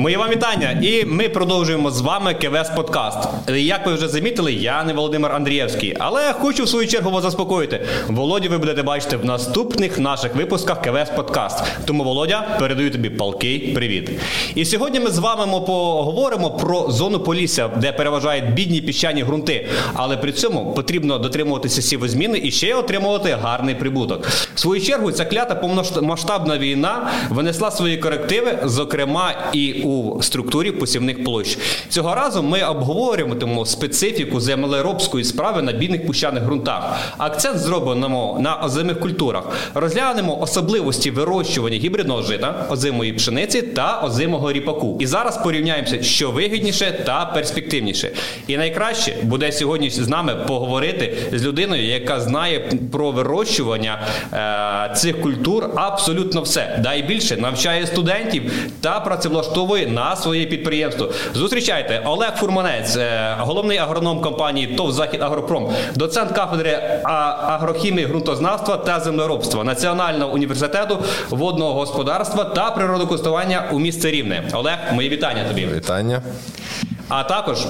Мої вам вітання, і ми продовжуємо з вами КВС Подкаст. Як ви вже замітили, я не Володимир Андрієвський, але хочу в свою чергу вас заспокоїти. Володю, ви будете бачити в наступних наших випусках КВС Подкаст. Тому, Володя, передаю тобі палкий привіт. І сьогодні ми з вами поговоримо про зону Полісся, де переважають бідні піщані ґрунти. Але при цьому потрібно дотримуватися сівозміни і ще отримувати гарний прибуток. В свою чергу ця клята повномасштабна війна винесла свої корективи, зокрема і у структурі посівних площ. Цього разу ми обговорюємо специфіку землеробської справи на бідних пущаних ґрунтах. Акцент зробимо на озимих культурах. Розглянемо особливості вирощування гібридного жита, озимої пшениці та озимого ріпаку. І зараз порівняємося, що вигідніше та перспективніше. І найкраще буде сьогодні з нами поговорити з людиною, яка знає про вирощування е, цих культур абсолютно все. Дай більше навчає студентів та працевлаштовує на своє підприємство. Зустрічайте Олег Фурманець, е, головний агроном компанії ТОВ Захід Агропром, доцент кафедри агрохімії, ґрунтознавства та землеробства Національного університету водного господарства та природокористування у місті Рівне. Олег, мої вітання тобі. Вітання. А також е,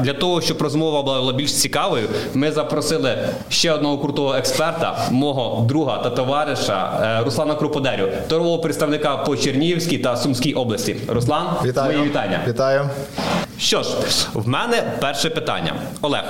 для того, щоб розмова була більш цікавою, ми запросили ще одного крутого експерта, мого друга та товариша е, Руслана Круподерю, торгового представника по Чернігівській та Сумській області. Руслан, Вітаю. мої вітання. Вітаю. Що ж, в мене перше питання. Олег,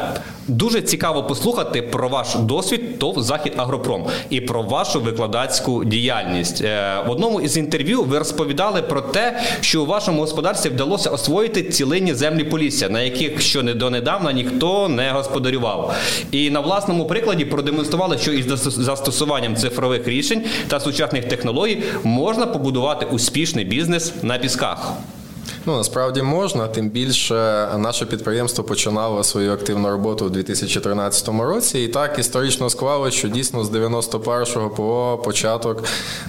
дуже цікаво послухати про ваш досвід ТОВ Захід Агропром і про вашу викладацьку діяльність. Е, в одному із інтерв'ю ви розповідали про те, що у вашому господарстві вдалося освоїти цілинні землі Полісся, на яких що не донедавна ніхто не господарював. І на власному прикладі продемонстрували, що із застосуванням цифрових рішень та сучасних технологій можна побудувати успішний бізнес на пісках. Ну насправді можна, тим більше наше підприємство починало свою активну роботу у 2013 році, і так історично склалося, що дійсно з 91-го по початок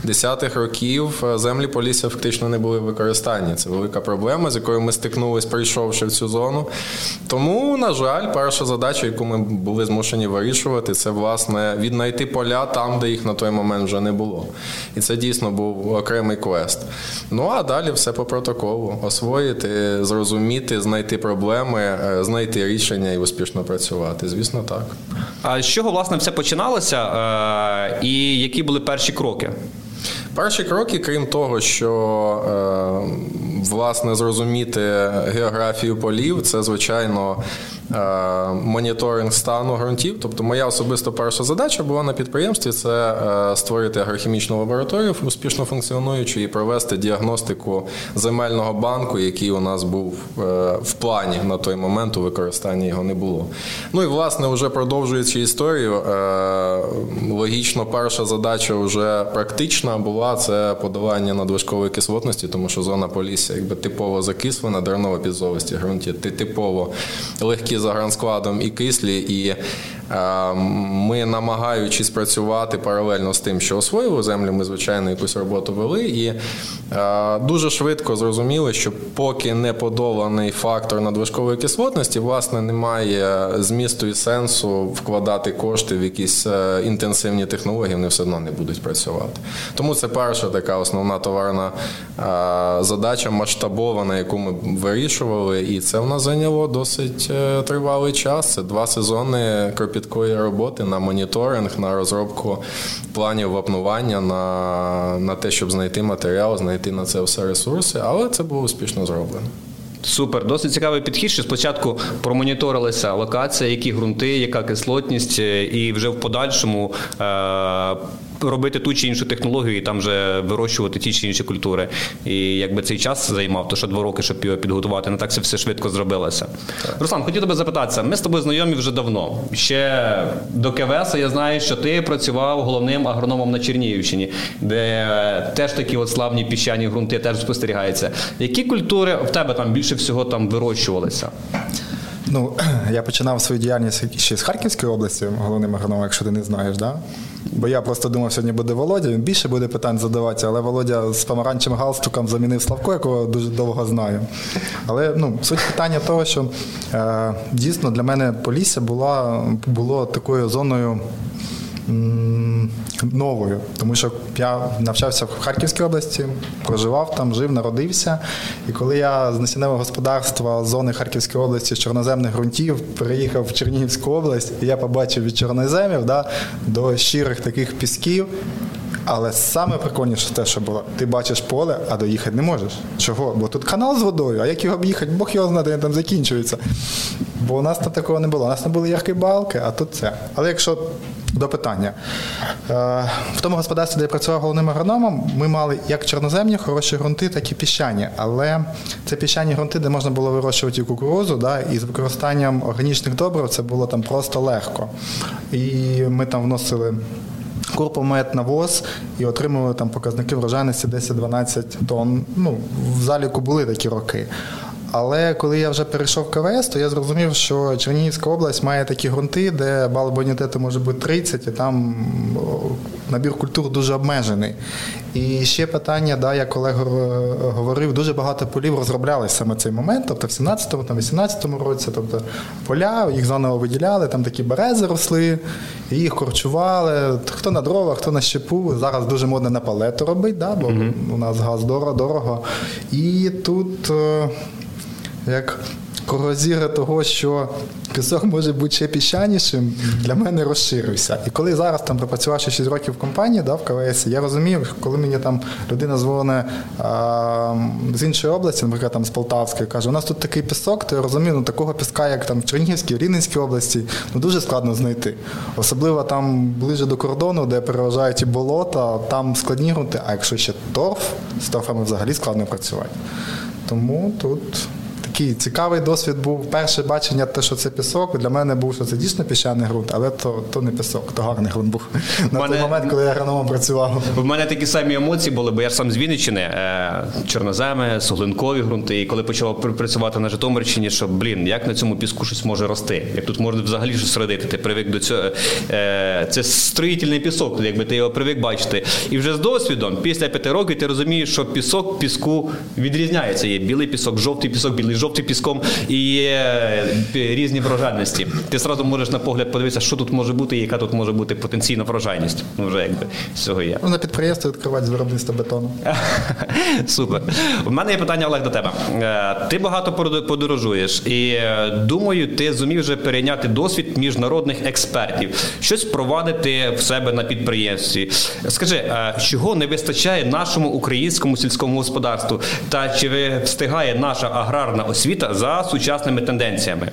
10-х років землі Полісся фактично не були в використанні. Це велика проблема, з якою ми стикнулись, прийшовши в цю зону. Тому, на жаль, перша задача, яку ми були змушені вирішувати, це власне віднайти поля там, де їх на той момент вже не було. І це дійсно був окремий квест. Ну а далі все по протоколу освоїти, зрозуміти, знайти проблеми, е, знайти рішення і успішно працювати. Звісно, так. А з чого власне все починалося, е, і які були перші кроки? Перші кроки, крім того, що е, власне зрозуміти географію полів, це звичайно Е, моніторинг стану ґрунтів. Тобто, моя особиста перша задача була на підприємстві це е, створити агрохімічну лабораторію, успішно функціонуючу, і провести діагностику земельного банку, який у нас був в плані на той момент у використанні його не було. Ну і власне, вже продовжуючи історію, логічно, перша задача вже практична була це подолання надвижкової кислотності, тому що зона полісся якби типово закислена, дернова підзовості ґрунті, типово легкі за гранскладом і кислі, і ми, намагаючись працювати паралельно з тим, що освоїли землю, ми, звичайно, якусь роботу вели, і е, дуже швидко зрозуміли, що поки не подоланий фактор надвижкової кислотності, власне, немає змісту і сенсу вкладати кошти в якісь е, інтенсивні технології, вони все одно не будуть працювати. Тому це перша така основна товарна задача масштабована, яку ми вирішували, і це в нас зайняло досить тривалий час. Це два сезони кропіт кропіткої роботи на моніторинг, на розробку планів вапнування, на, на те, щоб знайти матеріал, знайти на це все ресурси, але це було успішно зроблено. Супер, досить цікавий підхід, що спочатку промоніторилися локація, які ґрунти, яка кислотність, е, і вже в подальшому е- робити ту чи іншу технологію і там вже вирощувати ті чи інші культури. І якби цей час займав, то що два роки, щоб його підготувати, не так це все швидко зробилося. Руслан, хотів тебе запитатися. Ми з тобою знайомі вже давно. Ще до КВС я знаю, що ти працював головним агрономом на Чернігівщині, де теж такі от славні піщані ґрунти теж спостерігаються. Які культури в тебе там більше всього там вирощувалися? Ну, я починав свою діяльність ще з Харківської області, головним агрономом, якщо ти не знаєш, да? Бо я просто думав, сьогодні буде Володя, він більше буде питань задавати, але Володя з помаранчевим галстуком замінив Славко, якого дуже довго знаю. Але ну, суть питання того, що е, дійсно для мене Полісся була, було такою зоною новою, тому що я навчався в Харківській області, проживав там, жив, народився. І коли я з насінневого господарства зони Харківської області з чорноземних ґрунтів переїхав в Чернігівську область, і я побачив від чорноземів да, до щирих таких пісків. Але саме прикольніше те, що було, ти бачиш поле, а доїхати не можеш. Чого? Бо тут канал з водою, а як його об'їхати, Бог його знає, де він там закінчується. Бо у нас там такого не було. У нас не були яркі балки, а тут це. Але якщо до питання, е, в тому господарстві, де я працював головним агрономом, ми мали як чорноземні хороші ґрунти, так і піщані. Але це піщані ґрунти, де можна було вирощувати кукурузу, да, і з використанням органічних добрив це було там просто легко. І ми там вносили. Курпомет навоз і отримували там показники врожайності 10-12 тонн. Ну, в заліку були такі роки. Але коли я вже перейшов в КВС, то я зрозумів, що Чернігівська область має такі ґрунти, де бал бонітету може бути 30, і там набір культур дуже обмежений. І ще питання, да, як Олег говорив, дуже багато полів розроблялися саме цей момент, тобто в 17-му, там, 18-му році, тобто поля, їх заново виділяли, там такі берези росли, їх корчували, хто на дрова, хто на щепу. Зараз дуже модно на палету робити, да, бо uh у нас газ дорого, дорого. І тут. Як корозіра того, що пісок може бути ще піщанішим, для мене розширився. І коли зараз там пропрацювавши 6 років в компанії, да, в КВС, я розумів, коли мені там людина дзвонить з іншої області, наприклад, там з Полтавської, каже, у нас тут такий пісок, то я розумію, ну такого піска, як там в Чернігівській, Рівненській області, ну дуже складно знайти. Особливо там ближе до кордону, де переважають і болота, там складні грунти, а якщо ще торф, з торфами взагалі складно працювати. Тому тут такий цікавий досвід був. Перше бачення, те, що це пісок. Для мене був, що це дійсно піщаний ґрунт, але то то не пісок, то гарний ґрунт був. На мене... той момент, коли я агрономом працював. В мене такі самі емоції були, бо я сам з Вінниччини, е, чорноземи, суглинкові ґрунти. І коли почав працювати на Житомирщині, що блін, як на цьому піску щось може рости? Як тут можна взагалі щось родити? Ти привик до цього. Е, це строїтельний пісок, якби ти його привик бачити. І вже з досвідом, після п'яти років, ти розумієш, що пісок піску відрізняється. Є білий пісок, жовтий пісок, білий жовтий піском і є е, різні врожайності. Ти зразу можеш на погляд подивитися, що тут може бути, і яка тут може бути потенційна врожайність. Ну вже якби з цього є. На підприємство відкривати з виробництва бетону. Супер. У мене є питання, Олег, до тебе. Е, ти багато подорожуєш, і е, думаю, ти зумів вже перейняти досвід міжнародних експертів, щось впровадити в себе на підприємстві. Скажи, чого не вистачає нашому українському сільському господарству? Та чи встигає наша аграрна освіта за сучасними тенденціями?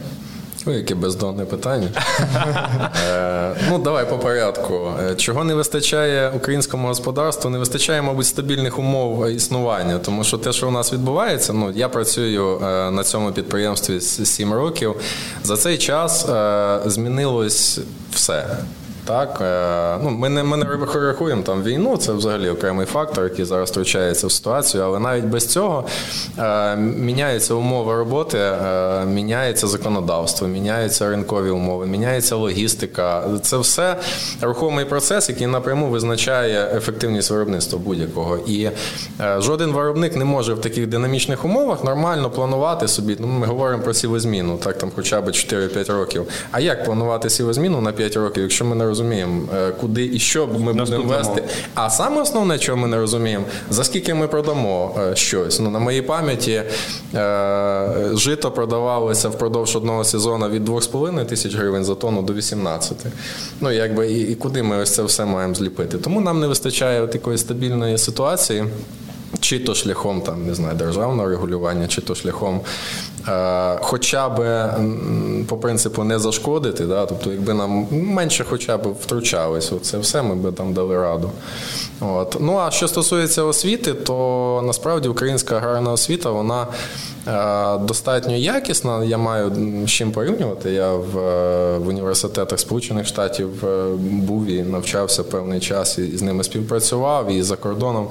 Ой, яке бездонне питання. Е, ну, давай по порядку. Е, чого не вистачає українському господарству? Не вистачає, мабуть, стабільних умов існування, тому що те, що у нас відбувається, ну я працюю е, на цьому підприємстві з 7 років. За цей час змінилось все. Так, е, ну Ми не ми не рахуємо там війну, це взагалі окремий фактор, який зараз втручається в ситуацію, але навіть без цього е, міняються умови роботи, е, міняється законодавство, міняються ринкові умови, міняється логістика. Це все рухомий процес, який напряму визначає ефективність виробництва будь-якого. І жоден виробник не може в таких динамічних умовах нормально планувати собі. Ну, Ми говоримо про сівозміну, так там хоча б 4-5 років. А як планувати сівозміну на 5 років, якщо ми не розуміємо? Розуміємо, е, куди і що ми будемо вести. А саме основне, чого ми не розуміємо, за скільки ми продамо е, щось. Ну, На моїй пам'яті е, жито продавалося впродовж одного сезону від 2,5 тисяч гривень за тонну до 18. Ну, якби і, і куди ми ось це все маємо зліпити. Тому нам не вистачає такої стабільної ситуації. Чи то шляхом там не знаю державного регулювання, чи то шляхом Е, хоча б по принципу не зашкодити, да? тобто, якби нам менше хоча б втручались, це все ми би там дали раду. От. Ну а що стосується освіти, то насправді українська аграрна освіта, вона достатньо якісна. Я маю з чим порівнювати. Я в, е, в університетах Сполучених Штатів був і навчався певний час і з ними співпрацював і за кордоном.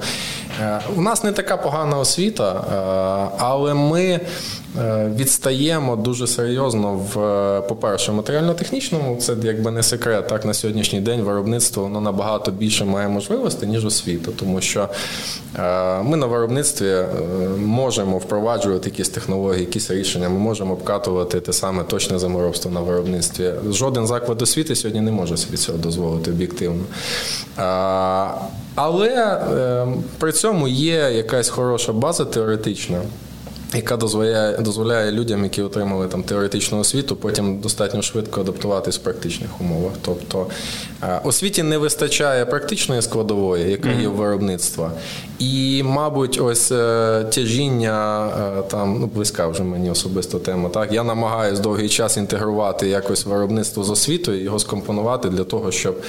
Е, у нас не така погана освіта, е, але ми е, відстаємо дуже серйозно в, по-перше, матеріально-технічному, це якби не секрет. Так на сьогоднішній день виробництво воно набагато більше має можливостей, ніж освіта, тому що ми на виробництві можемо впроваджувати якісь технології, якісь рішення. Ми можемо обкатувати те саме точне заморобство на виробництві. Жоден заклад освіти сьогодні не може собі цього дозволити об'єктивно. Але при цьому є якась хороша база теоретична яка дозволяє дозволяє людям, які отримали там теоретичну освіту, потім достатньо швидко адаптуватись в практичних умовах. Тобто е, освіті не вистачає практичної складової, яка є в виробництва. І, мабуть, ось е, тяжіння е, там ну близька вже мені особисто тема. Так я намагаюся довгий час інтегрувати якось виробництво з освітою, його скомпонувати для того, щоб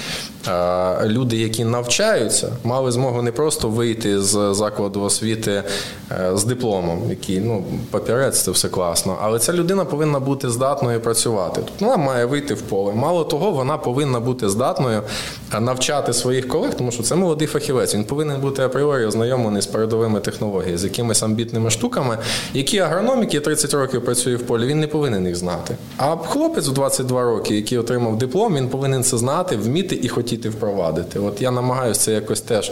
люди, які навчаються, мали змогу не просто вийти з закладу освіти з дипломом, який ну, папірець, це все класно, але ця людина повинна бути здатною працювати. Тобто вона має вийти в поле. Мало того, вона повинна бути здатною навчати своїх колег, тому що це молодий фахівець. Він повинен бути апріорі ознайомлений з передовими технологіями, з якимись амбітними штуками, які агроном, який 30 років працює в полі, він не повинен їх знати. А хлопець у 22 роки, який отримав диплом, він повинен це знати, вміти і хотіти впровадити. От я намагаюся це якось теж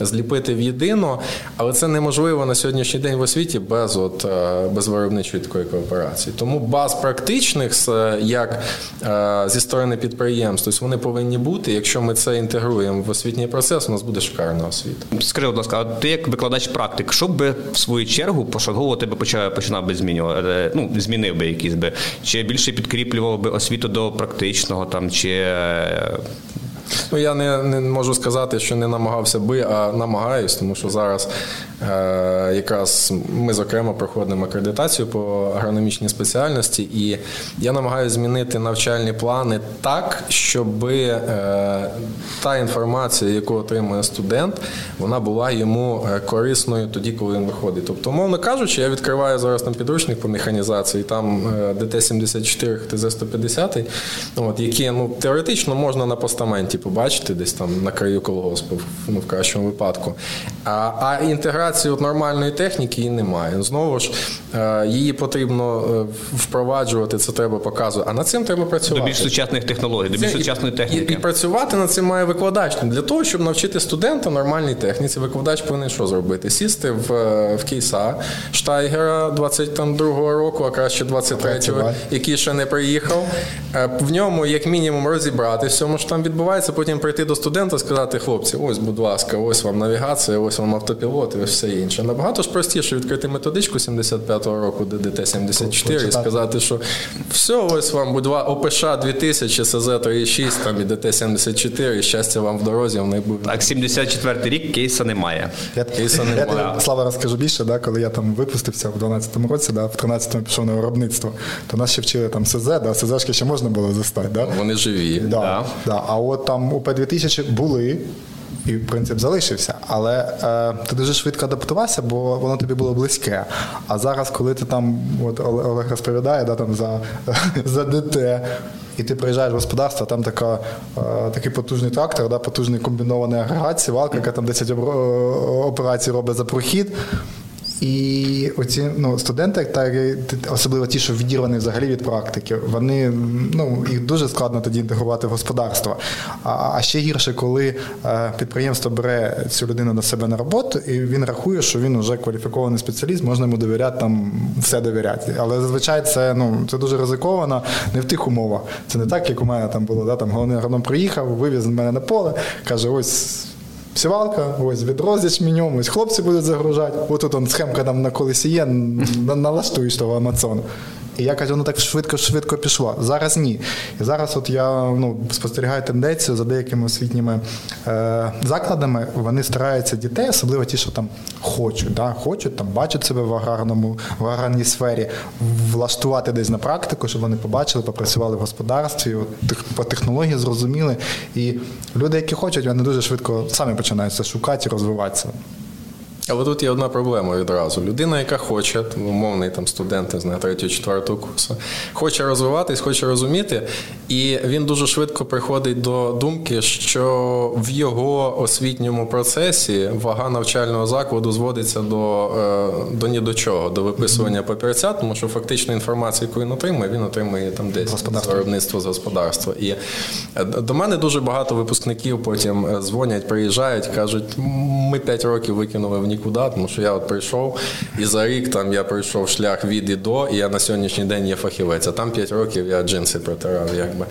зліпити в єдино, але це неможливо на сьогоднішній день в освіті без от от е, без виробничої такої кооперації. Тому баз практичних як е, зі сторони підприємств, тобто вони повинні бути. Якщо ми це інтегруємо в освітній процес, у нас буде шикарна освіта. Скажи, будь ласка, а ти як викладач практик, що би в свою чергу пошагово тебе почав починав би змінювати? Е, ну змінив би якийсь би, чи більше підкріплював би освіту до практичного там чи. Ну, я не не можу сказати, що не намагався би, а намагаюсь, тому що зараз Е, якраз ми, зокрема, проходимо акредитацію по агрономічній спеціальності, і я намагаюся змінити навчальні плани так, щоб е, та інформація, яку отримує студент, вона була йому е, корисною тоді, коли він виходить. Тобто, умовно кажучи, я відкриваю зараз там підручник по механізації, там ДТ-74, ТЗ-150, от, які ну, теоретично можна на постаменті побачити, десь там на краю колгоспу, ну, в кращому випадку. А, а інтеграції от нормальної техніки її немає. Знову ж е, її потрібно е, впроваджувати, це треба показувати. А над цим треба працювати. До більш сучасних технологій, до більш сучасної техніки. І, і працювати над цим має викладач. Для того, щоб навчити студента нормальній техніці, викладач повинен що зробити? Сісти в е, в кейса Штайгера 22-го року, а краще 23-го, який ще не приїхав. В ньому, як мінімум, розібрати всьому, що там відбувається, потім прийти до студента і сказати: хлопці, ось, будь ласка, ось вам навігація, ось вам автопілот, і ось все інше. Набагато ж простіше відкрити методичку 75-го року ДДТ-74 і сказати, що все, ось вам, будь ласка, ОПШ 2000, СЗ-36 там і ДТ-74, і щастя вам в дорозі, вони будуть. Так, 74-й рік кейса немає. Я, кейса немає. Я Слава розкажу більше, да, коли я там випустився в 12-му році, да, в 13-му пішов на виробництво, то нас ще вчили там СЗ, да, СЗшки ще можна було застати. Да? Вони живі. Да, да. Да. А от там у П-2000 були і принцип залишився. Але е, ти дуже швидко адаптувався, бо воно тобі було близьке. А зараз, коли ти там, от Олег розповідає, да, там за за ДТ, і ти приїжджаєш в господарство, там така, е, такий потужний трактор, да, потужний комбінований агрегат, сівалка, яка там 10 операцій робить за прохід. І оці ну, студенти, так, особливо ті, що відірвані взагалі від практики, вони ну, їх дуже складно тоді інтегрувати в господарство. А а ще гірше, коли е, підприємство бере цю людину на себе на роботу, і він рахує, що він вже кваліфікований спеціаліст, можна йому довіряти там все довіряти. Але зазвичай це ну, це дуже ризиковано, не в тих умовах. Це не так, як у мене там було. Да, там Головний агроном приїхав, вивіз мене на поле, каже: ось сівалка, ось відро зі шміньом, ось хлопці будуть загружати. Отут он схемка там на колесі є, налаштуєш того Амазону. І я кажу, ну так швидко-швидко пішло. Зараз ні. І зараз от я ну, спостерігаю тенденцію за деякими освітніми е, закладами. Вони стараються дітей, особливо ті, що там хочуть, да, хочуть там бачать себе в аграрному, в аграрній сфері, влаштувати десь на практику, щоб вони побачили, попрацювали в господарстві, от, по технології зрозуміли. І люди, які хочуть, вони дуже швидко самі починають це шукати і розвиватися. Але тут є одна проблема відразу. Людина, яка хоче, умовний там студент, не знаю, третього, четвертого курсу, хоче розвиватись, хоче розуміти, і він дуже швидко приходить до думки, що в його освітньому процесі вага навчального закладу зводиться до е, до ні до чого, до виписування папірця, тому що фактично інформацію, яку він отримує, він отримує там десь з виробництва з господарства. І е, до мене дуже багато випускників потім е, дзвонять, приїжджають, кажуть, ми 5 років викинули в нікуди, тому що я от прийшов, і за рік там я пройшов шлях від і до, і я на сьогоднішній день є фахівець. А там 5 років я джинси протирав. якби.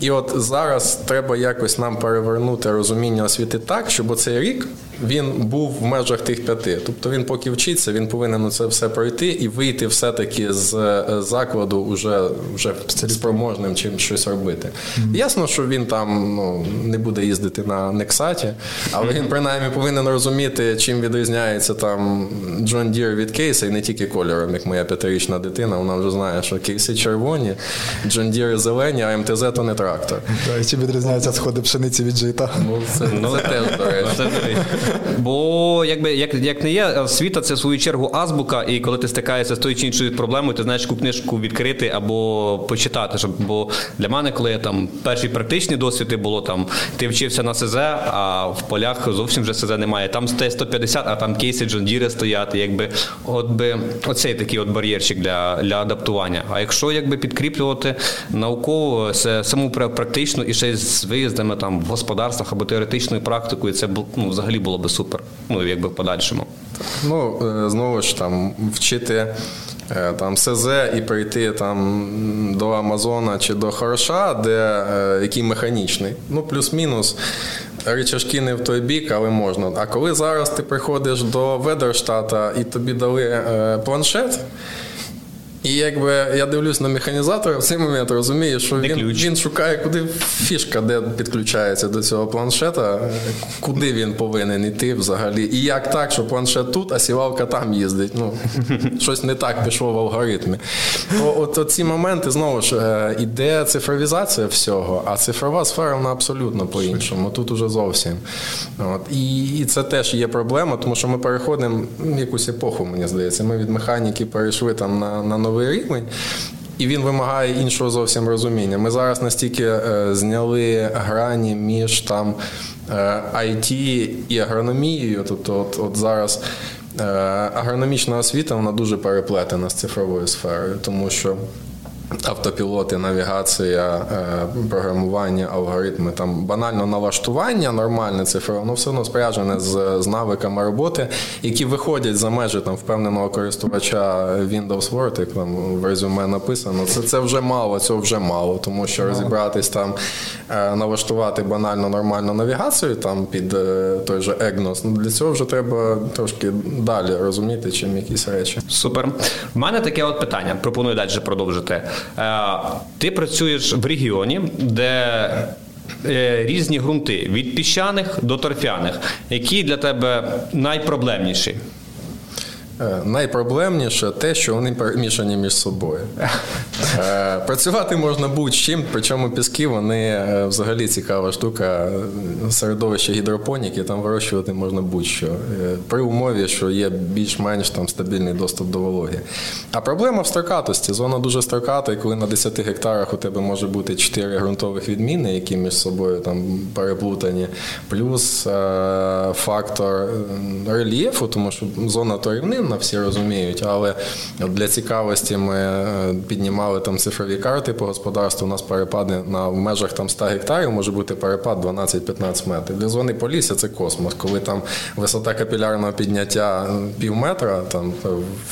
І от зараз треба якось нам перевернути розуміння освіти так, щоб оцей рік він був в межах тих п'яти. Тобто він поки вчиться, він повинен на це все пройти і вийти все-таки з е, закладу вже вже спроможним чим щось робити. Mm-hmm. Ясно, що він там ну, не буде їздити на Нексаті, але він принаймні повинен розуміти, чим відрізняється там Джон Дір від кейса, і не тільки кольором, як моя п'ятирічна дитина. Вона вже знає, що кейси червоні, Джон Дір зелені, а МТЗ то не трактор. І чим відрізняються сходи пшениці від жита? Ну, це, ну, це теж до речі. Бо якби як як не є, освіта це в свою чергу азбука, і коли ти стикаєшся з тою чи іншою проблемою, ти знаєш яку книжку відкрити або почитати. Щоб, Бо для мене, коли я там перші практичні досвіди було, там ти вчився на СЗ, а в полях зовсім вже СЗ немає. Там Т-150, а там кейси Джон Діри стоять. Якби от би оцей такий от бар'єрчик для для адаптування. А якщо якби підкріплювати науково це саму практично і ще з виїздами там в господарствах або теоретичною практикою, це ну, взагалі було би супер. Ну якби в подальшому. Ну е, знову ж там вчити. Е, там СЗ і прийти там до Амазона чи до Хороша, де е, який механічний. Ну, плюс-мінус. Речашки не в той бік, але можна. А коли зараз ти приходиш до Ведерштата і тобі дали планшет. І якби я дивлюсь на механізатора, в цей момент розумію, що він він шукає, куди фішка, де підключається до цього планшета, куди він повинен йти взагалі. І як так, що планшет тут, а сівалка там їздить. Ну, Щось не так пішло в алгоритмі. От, от ці моменти знову ж е, іде цифровізація всього, а цифрова сфера вона абсолютно по-іншому. Тут уже зовсім. От. І, і це теж є проблема, тому що ми переходимо в якусь епоху, мені здається. Ми від механіки перейшли там на, на новий рівень. І він вимагає іншого зовсім розуміння. Ми зараз настільки е, зняли грані між там IT е, і агрономією. Тобто, от, от зараз е, агрономічна освіта вона дуже переплетена з цифровою сферою, тому що. Автопілоти, навігація, е, програмування, алгоритми, там банально налаштування, нормальне цифрове, воно все одно спряжене з з навиками роботи, які виходять за межі там впевненого користувача Windows Word, як там в резюме написано. Це це вже мало, цього вже мало, тому що розібратись там, е, налаштувати банально нормальну навігацію там під е, той же EGNOS, ну для цього вже треба трошки далі розуміти, чим якісь речі. Супер. У мене таке от питання. Пропоную далі продовжити. Е, ти працюєш в регіоні, де е, різні ґрунти від піщаних до торфяних, які для тебе найпроблемніші. Е, найпроблемніше те, що вони перемішані між собою. Е, працювати можна будь-чим, причому піски вони е, взагалі цікава штука. Середовище гідропоніки, там вирощувати можна будь-що. При умові, що є більш-менш там стабільний доступ до вологи. А проблема в строкатості. Зона дуже строката, і коли на 10 гектарах у тебе може бути 4 ґрунтових відміни, які між собою там переплутані, плюс фактор рельєфу, тому що зона то рівнин всі розуміють, але для цікавості ми е, піднімали там цифрові карти по господарству. У нас перепади на в межах там 100 гектарів може бути перепад 12-15 метрів. Для зони полісся це космос, коли там висота капілярного підняття пів метра там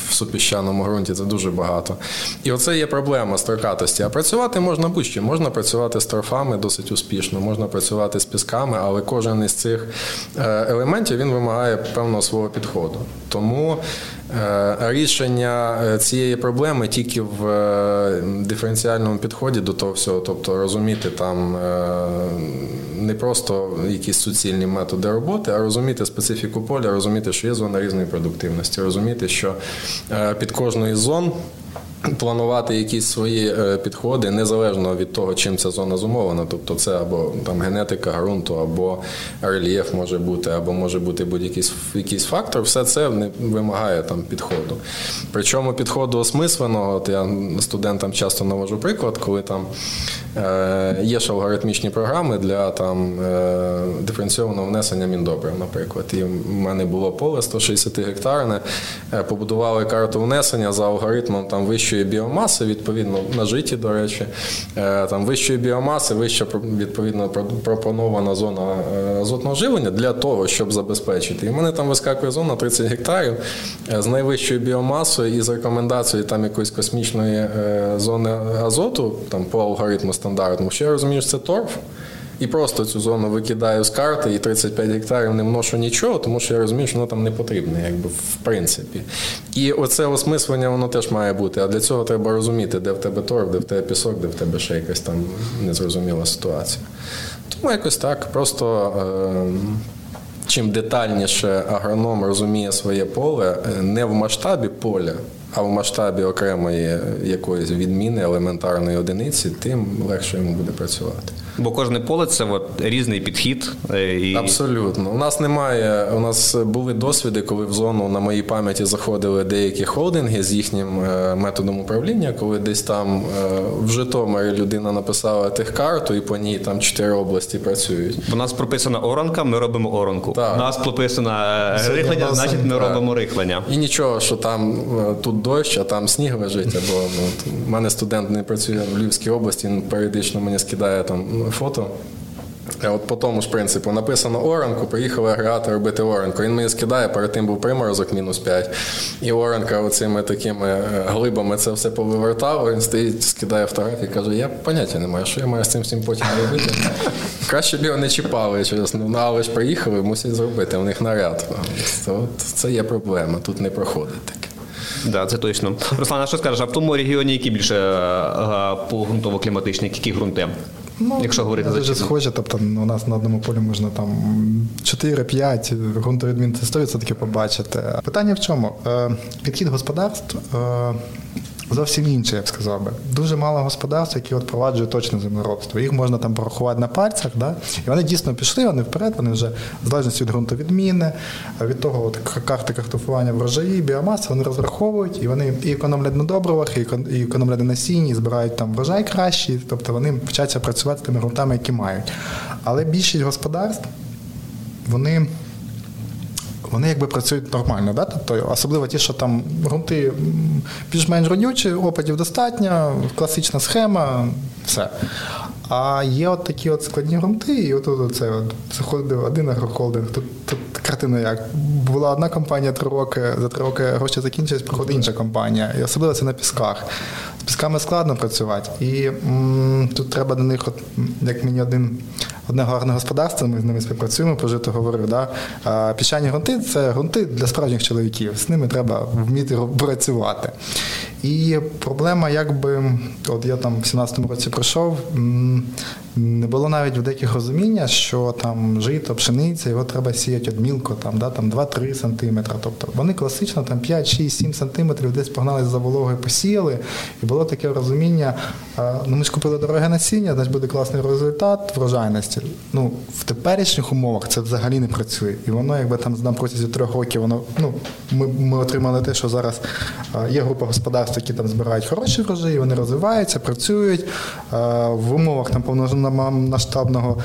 в супіщаному ґрунті це дуже багато. І оце є проблема строкатості. А працювати можна будь-що. Можна працювати з торфами досить успішно, можна працювати з пісками, але кожен із цих е, елементів він вимагає певного свого підходу. Тому Е, рішення е, цієї проблеми тільки в е, диференціальному підході до того всього, тобто розуміти там не просто якісь суцільні методи роботи, а розуміти специфіку поля, розуміти, що є зона різної продуктивності, розуміти, що під кожною зон планувати якісь свої е, підходи незалежно від того, чим ця зона зумовлена. Тобто це або там генетика ґрунту, або рельєф може бути, або може бути будь-який якийсь фактор. Все це не вимагає там підходу. Причому підходу осмисленого, от я студентам часто навожу приклад, коли там е, є ж алгоритмічні програми для там е, диференційованого внесення міндобрив, наприклад. І в мене було поле 160 гектарне, побудували карту внесення за алгоритмом там вищої вищої біомаси, відповідно на житті, до речі, е, там вищої біомаси, вища відповідно пропонована зона е, азотного живлення для того, щоб забезпечити. І в мене там вискакує зона 30 гектарів е, з найвищою біомасою і з рекомендацією там якоїсь космічної зони азоту, там по алгоритму стандартному. Що я розумію, що це торф. І просто цю зону викидаю з карти і 35 гектарів не вношу нічого, тому що я розумію, що воно там не потрібне, якби в принципі. І оце осмислення воно теж має бути. А для цього треба розуміти, де в тебе торг, де в тебе пісок, де в тебе ще якась там незрозуміла ситуація. Тому якось так. Просто е- чим детальніше агроном розуміє своє поле, е, не в масштабі поля. А в масштабі окремої якоїсь відміни елементарної одиниці, тим легше йому буде працювати. Бо кожне поле це от різний підхід. Е, і... Абсолютно. У нас немає. У нас були досвіди, коли в зону на моїй пам'яті заходили деякі холдинги з їхнім е, методом управління, коли десь там е, в Житомирі людина написала техкарту, і по ній там чотири області працюють. У нас прописана оранка, ми робимо оранку. Так. У нас прописано рихлення, значить ми так. робимо рихлення. І нічого, що там тут дощ, а там сніг лежить. Або ну, у мене студент не працює в Львівській області, він періодично мені скидає там фото. От по тому ж принципу написано оранку, приїхали агрегати робити оранку. Він мені скидає, перед тим був приморозок мінус 5. І оранка оцими такими е, глибами це все повивертав. Він стоїть, скидає фотографії каже: Я поняття не маю, що я маю з цим всім потім робити. Краще б його не чіпали, чесно. Ну, але ж приїхали, мусять зробити. У них наряд. От Це є проблема, тут не проходить таке. Да, це точно. Руслан, а що скажеш, а в тому регіоні які більше е, по ґрунтово-кліматичні, які ґрунти? Ну, Якщо говорити за дуже схоже, тобто у нас на одному полі можна там 4-5 ґрунтовідмін це 100% побачити. Питання в чому? Е, підхід господарств е, зовсім інше, я б сказав би. Дуже мало господарств, які от впроваджують точне землеробство. Їх можна там порахувати на пальцях, да? і вони дійсно пішли, вони вперед, вони вже в залежності від ґрунтовідміни, від того, от, карти картофування врожаї, біомаси, вони розраховують, і вони і економлять на добривах, і економлять на насінні, і збирають там врожай кращий, тобто вони вчаться працювати з тими ґрунтами, які мають. Але більшість господарств, вони вони якби працюють нормально, да? тобто, особливо ті, що там ґрунти більш-менш родючі, опадів достатньо, класична схема, все. А є от такі от складні ґрунти, і от, от це от, заходив один агрохолдинг. Тут, тут картина як. Була одна компанія три роки, за три роки гроші закінчились, приходить інша компанія. І особливо це на пісках. З пісками складно працювати. І м, тут треба до них, от, як мені один одне гарне господарство, ми з ними співпрацюємо, прожито говорив. Да? А Піщані ґрунти це ґрунти для справжніх чоловіків. З ними треба вміти працювати. І проблема, якби, от я там в 17-му році пройшов, не було навіть в деяких розуміння, що там жито, пшениця, його треба сіяти від мілко, там, да, там 2-3 сантиметри. Тобто вони класично там 5, 6, 7 сантиметрів десь погнали за вологою, посіяли. І було таке розуміння, ну ми ж купили дороге насіння, значить буде класний результат врожайності. Ну, В теперішніх умовах це взагалі не працює. І воно, якби там на протязі трьох років, воно ну, ми ми отримали те, що зараз є група господарств, які там збирають хороші врожаї, вони розвиваються, працюють в умовах там повномасштабного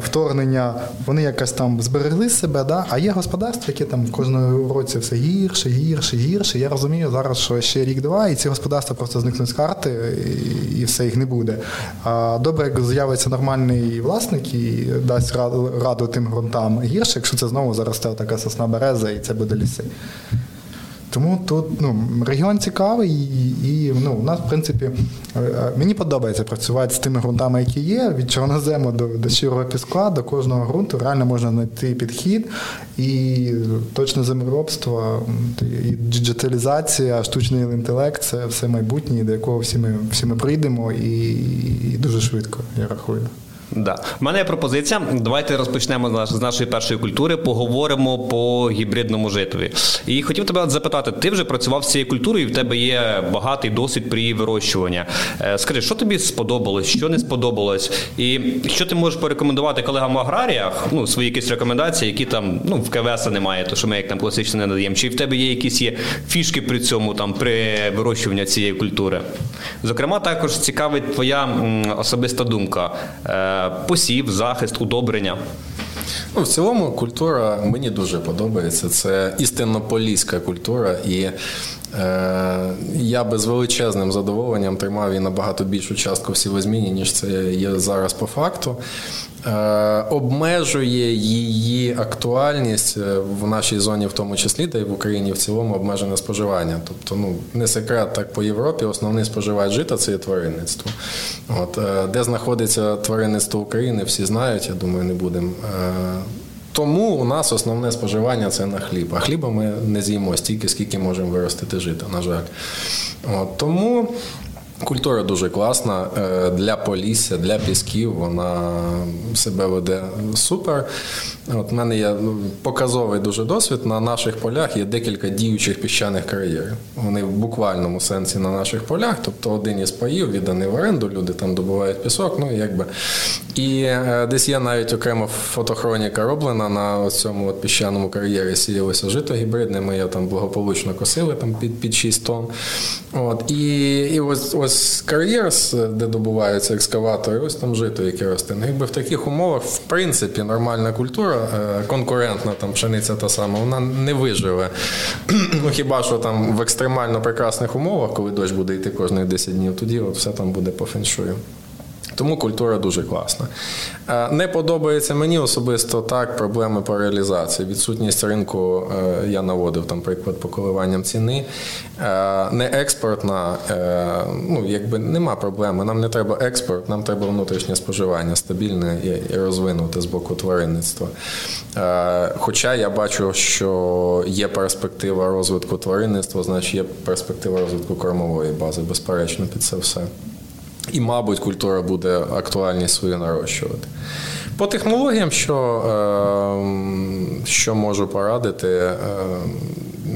вторгнення. Вони якось там зберегли себе, да? а є господарства, які там в кожному році все гірше, гірше, гірше. Я розумію зараз, що ще рік-два, і ці господарства просто зникнуть з карти, і все їх не буде. Добре, як з'явиться нормальний власник і дасть раду тим ґрунтам гірше, якщо це знову заросте така сосна береза, і це буде ліси. Тому тут ну, регіон цікавий, і, і ну, у нас, в принципі, е, е, мені подобається працювати з тими ґрунтами, які є. Від чорнозему до до щирого піскла, до кожного ґрунту реально можна знайти підхід і точне землеробство, і діджиталізація, штучний інтелект це все майбутнє, до якого всі ми всі ми прийдемо, і, і дуже швидко, я рахую. Да. У мене є пропозиція. Давайте розпочнемо з нашої першої культури, поговоримо по гібридному житові. І хотів тебе запитати: ти вже працював з цією культурою, і в тебе є багатий досвід при її вирощуванні. Е, скажи, що тобі сподобалось, що не сподобалось, і що ти можеш порекомендувати колегам в аграріях? Ну, свої якісь рекомендації, які там ну в КВС немає, то що ми як там класично не надаємо. Чи в тебе є якісь є фішки при цьому там при вирощуванні цієї культури? Зокрема, також цікавить твоя особиста думка. Посів, захист, удобрення. Ну, в цілому культура мені дуже подобається. Це істинно поліська культура, і я би з величезним задоволенням тримав її набагато більшу частку в сівозміні, ніж це є зараз по факту. Е, обмежує її актуальність е, в нашій зоні, в тому числі, та й в Україні в цілому обмежене споживання. Тобто, ну не секрет, так по Європі основний споживач жита це є тваринництво. От е, де знаходиться тваринництво України, всі знають. Я думаю, не будемо. Тому у нас основне споживання це на хліб. А хліба ми не з'їмо стільки, скільки можемо виростити жита, на жаль. От, Тому Культура дуже класна е, для полісся, для пісків. Вона себе веде супер. От в мене є ну, показовий дуже досвід. На наших полях є декілька діючих піщаних кар'єрів. Вони в буквальному сенсі на наших полях. Тобто один із паїв відданий в оренду, люди там добувають пісок. Ну якби і е, десь є навіть окрема фотохроніка роблена на цьому от піщаному кар'єрі. Сіялося жито гібридне. Ми його там благополучно косили там під під 6 тонн. От і, і ось ось кар'єр, де добуваються екскаватори, ось там жито, яке росте. Ну, якби в таких умовах, в принципі, нормальна культура, е, конкурентна там пшениця та сама, вона не виживе. Ну хіба що там в екстремально прекрасних умовах, коли дощ буде йти кожних 10 днів, тоді от все там буде по феншую. Тому культура дуже класна. Е, не подобається мені особисто так проблеми по реалізації. Відсутність ринку е, я наводив там приклад по коливанням ціни. Е, не експортна, ну якби нема проблеми. Нам не треба експорт, нам треба внутрішнє споживання стабільне і розвинуте з боку тваринництва. Хоча я бачу, що є перспектива розвитку тваринництва, значить є перспектива розвитку кормової бази, безперечно, під це все. І, мабуть, культура буде актуальність свою нарощувати. По технологіям, що ем, що можу порадити, ем,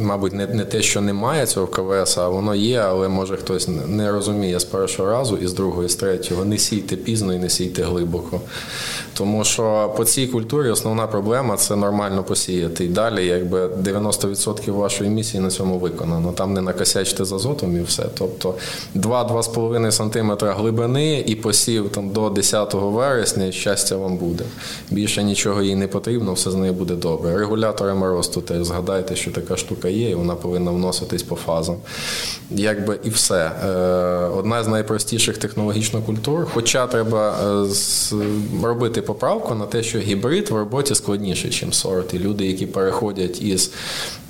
мабуть, не не те, що немає цього КВС, а воно є, але може хтось не розуміє з першого разу і з другого, і з третього. Не сійте пізно і не сійте глибоко. Тому що по цій культурі основна проблема це нормально посіяти. І далі, якби 90% вашої місії на цьому виконано. Там не накосячте з азотом і все. Тобто 2-2,5 см глибини і посів там до 10 вересня, і щастя вам буде. Більше нічого їй не потрібно, все з нею буде добре. Регуляторами росту теж згадайте, що така штука є, і вона повинна вноситись по фазам. Якби і все. Е, одна з найпростіших технологічно культур, хоча треба е, робити поправку на те, що гібрид в роботі складніше, ніж сорт. І люди, які переходять із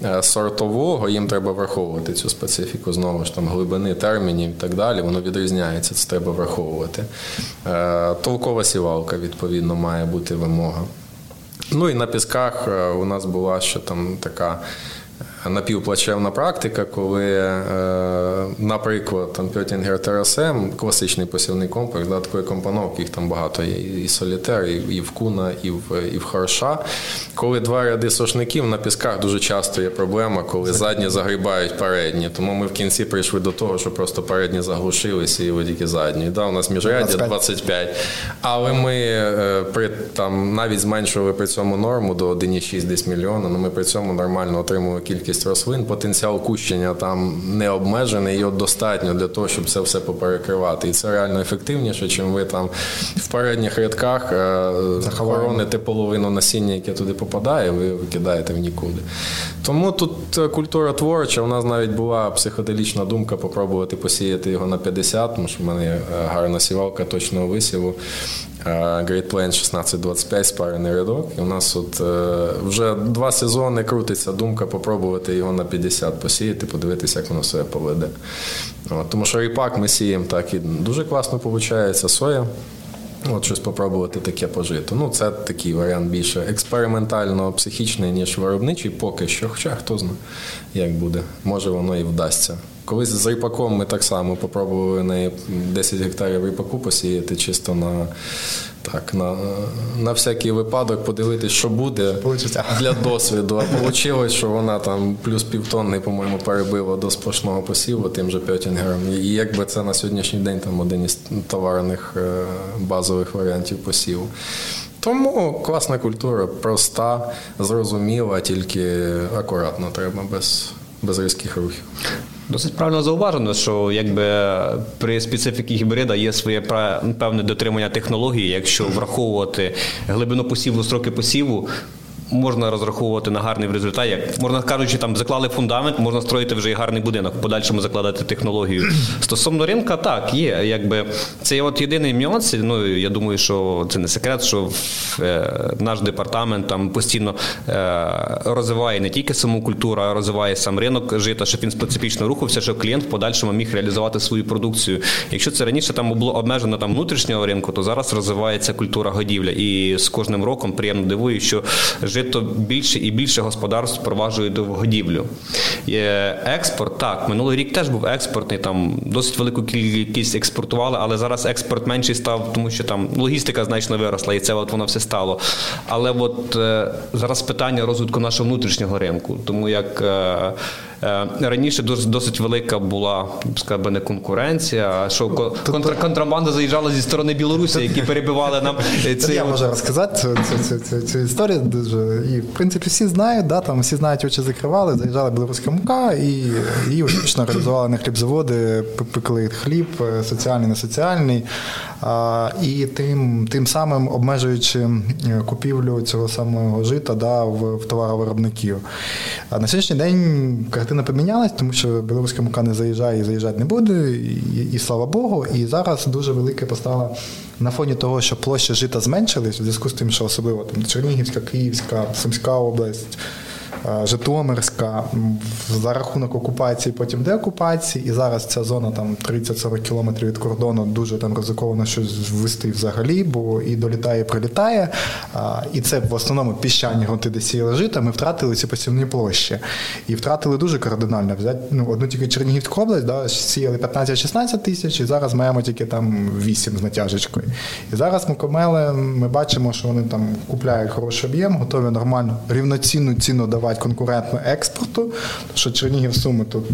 е, сортового, їм треба враховувати цю специфіку знову ж там глибини термінів і так далі. Воно відрізняється, це треба враховувати. Толкова сівалка, відповідно, має бути вимога. Ну і на пісках у нас була ще там така напівплачевна практика, коли, е, наприклад, там Пьотінгер ТРСМ, класичний посівний комплекс, да, такої компоновки, їх там багато є, і солітер, і в куна, і в і в харша. Коли два ряди сошників на пісках дуже часто є проблема, коли задні загрібають передні. Тому ми в кінці прийшли до того, що просто передні заглушилися і тільки задні. Да, У нас міжряддя 25. Але ми е, при там навіть зменшували при цьому норму до 1,6 десь мільйона, але ми при цьому нормально отримували кількість кількість рослин, потенціал кущення там не обмежений, його достатньо для того, щоб це все поперекривати. І це реально ефективніше, чим ви там в передніх рядках е, захороните половину насіння, яке туди попадає, ви викидаєте в нікуди. Тому тут е, культура творча, у нас навіть була психоделічна думка попробувати посіяти його на 50, тому що в мене е, гарна сівалка точного висіву. Great Plains 1625 спарений рядок. І у нас от вже два сезони крутиться думка попробувати його на 50 посіяти, подивитися, як воно себе поведе. Тому що ріпак ми сіємо так і дуже класно виходить, соя. От щось попробувати таке пожити. Ну, це такий варіант більше експериментально-психічний, ніж виробничий, поки що. Хоча хто знає, як буде. Може, воно і вдасться Колись з ріпаком ми так само попробували на 10 гектарів ріпаку посіяти чисто на так, на на всякий випадок подивитись, що буде Получиться. для досвіду. А вийшло, що вона там плюс півтонни, по-моєму, перебила до сплошного посіву тим же п'ятінгером. І якби це на сьогоднішній день там один із товарних е, базових варіантів посіву. Тому класна культура, проста, зрозуміла, тільки акуратно треба без, без різких рухів. Досить правильно зауважено, що якби при специфіки гібрида є своє певне дотримання технології, якщо враховувати глибину посіву, строки посіву можна розраховувати на гарний результат. Як можна кажучи, там заклали фундамент, можна строїти вже і гарний будинок, в подальшому закладати технологію. Стосовно ринка, так, є. Якби це от єдиний нюанс. Ну я думаю, що це не секрет, що е, наш департамент там постійно е, розвиває не тільки саму культуру, а розвиває сам ринок жита, щоб він специфічно рухався, щоб клієнт в подальшому міг реалізувати свою продукцію. Якщо це раніше там було обмежено там внутрішнього ринку, то зараз розвивається культура годівля. І з кожним роком приємно дивую, що жито більше і більше господарств впроваджують до годівлю. Експорт, так, минулий рік теж був експортний, там досить велику кількість експортували, але зараз експорт менший став, тому що там логістика значно виросла, і це от воно все стало. Але от е, зараз питання розвитку нашого внутрішнього ринку, тому як. Е, раніше досить велика була скажімо, не конкуренція, а що контр, контрабанда заїжджала зі сторони Білорусі, які перебивали нам це. Я можу розказати цю, цю, цю, цю історію дуже. І в принципі всі знають, да, там всі знають, очі закривали, заїжджала білоруська мука і її успішно реалізували на хлібзаводи, пекли хліб, е, соціальний, не соціальний. І тим тим самим обмежуючи е, купівлю цього самого жита да, в, в товаровиробників. А на сьогоднішній день картина помінялась, тому що білоруська мука не заїжджає і заїжджати не буде, і, і слава Богу. І зараз дуже велике постало на фоні того, що площа жита зменшились, в зв'язку з тим, що особливо там Чернігівська, Київська, Сумська область. Е, Житомирська за рахунок окупації, потім деокупації, і зараз ця зона там 30-40 кілометрів від кордону дуже там ризиковано щось ввести взагалі, бо і долітає, і прилітає. І це в основному піщані ґрунти, де сіяли жита, ми втратили ці посівні площі. І втратили дуже кардинально. Взяти ну, одну тільки Чернігівську область, да, сіяли 15-16 тисяч, і зараз маємо тільки там 8 з натяжечкою. І зараз ми комели, ми бачимо, що вони там купляють хороший об'єм, готові нормально рівноцінну ціну давати давати конкурентно експорту, що Чернігів суми тут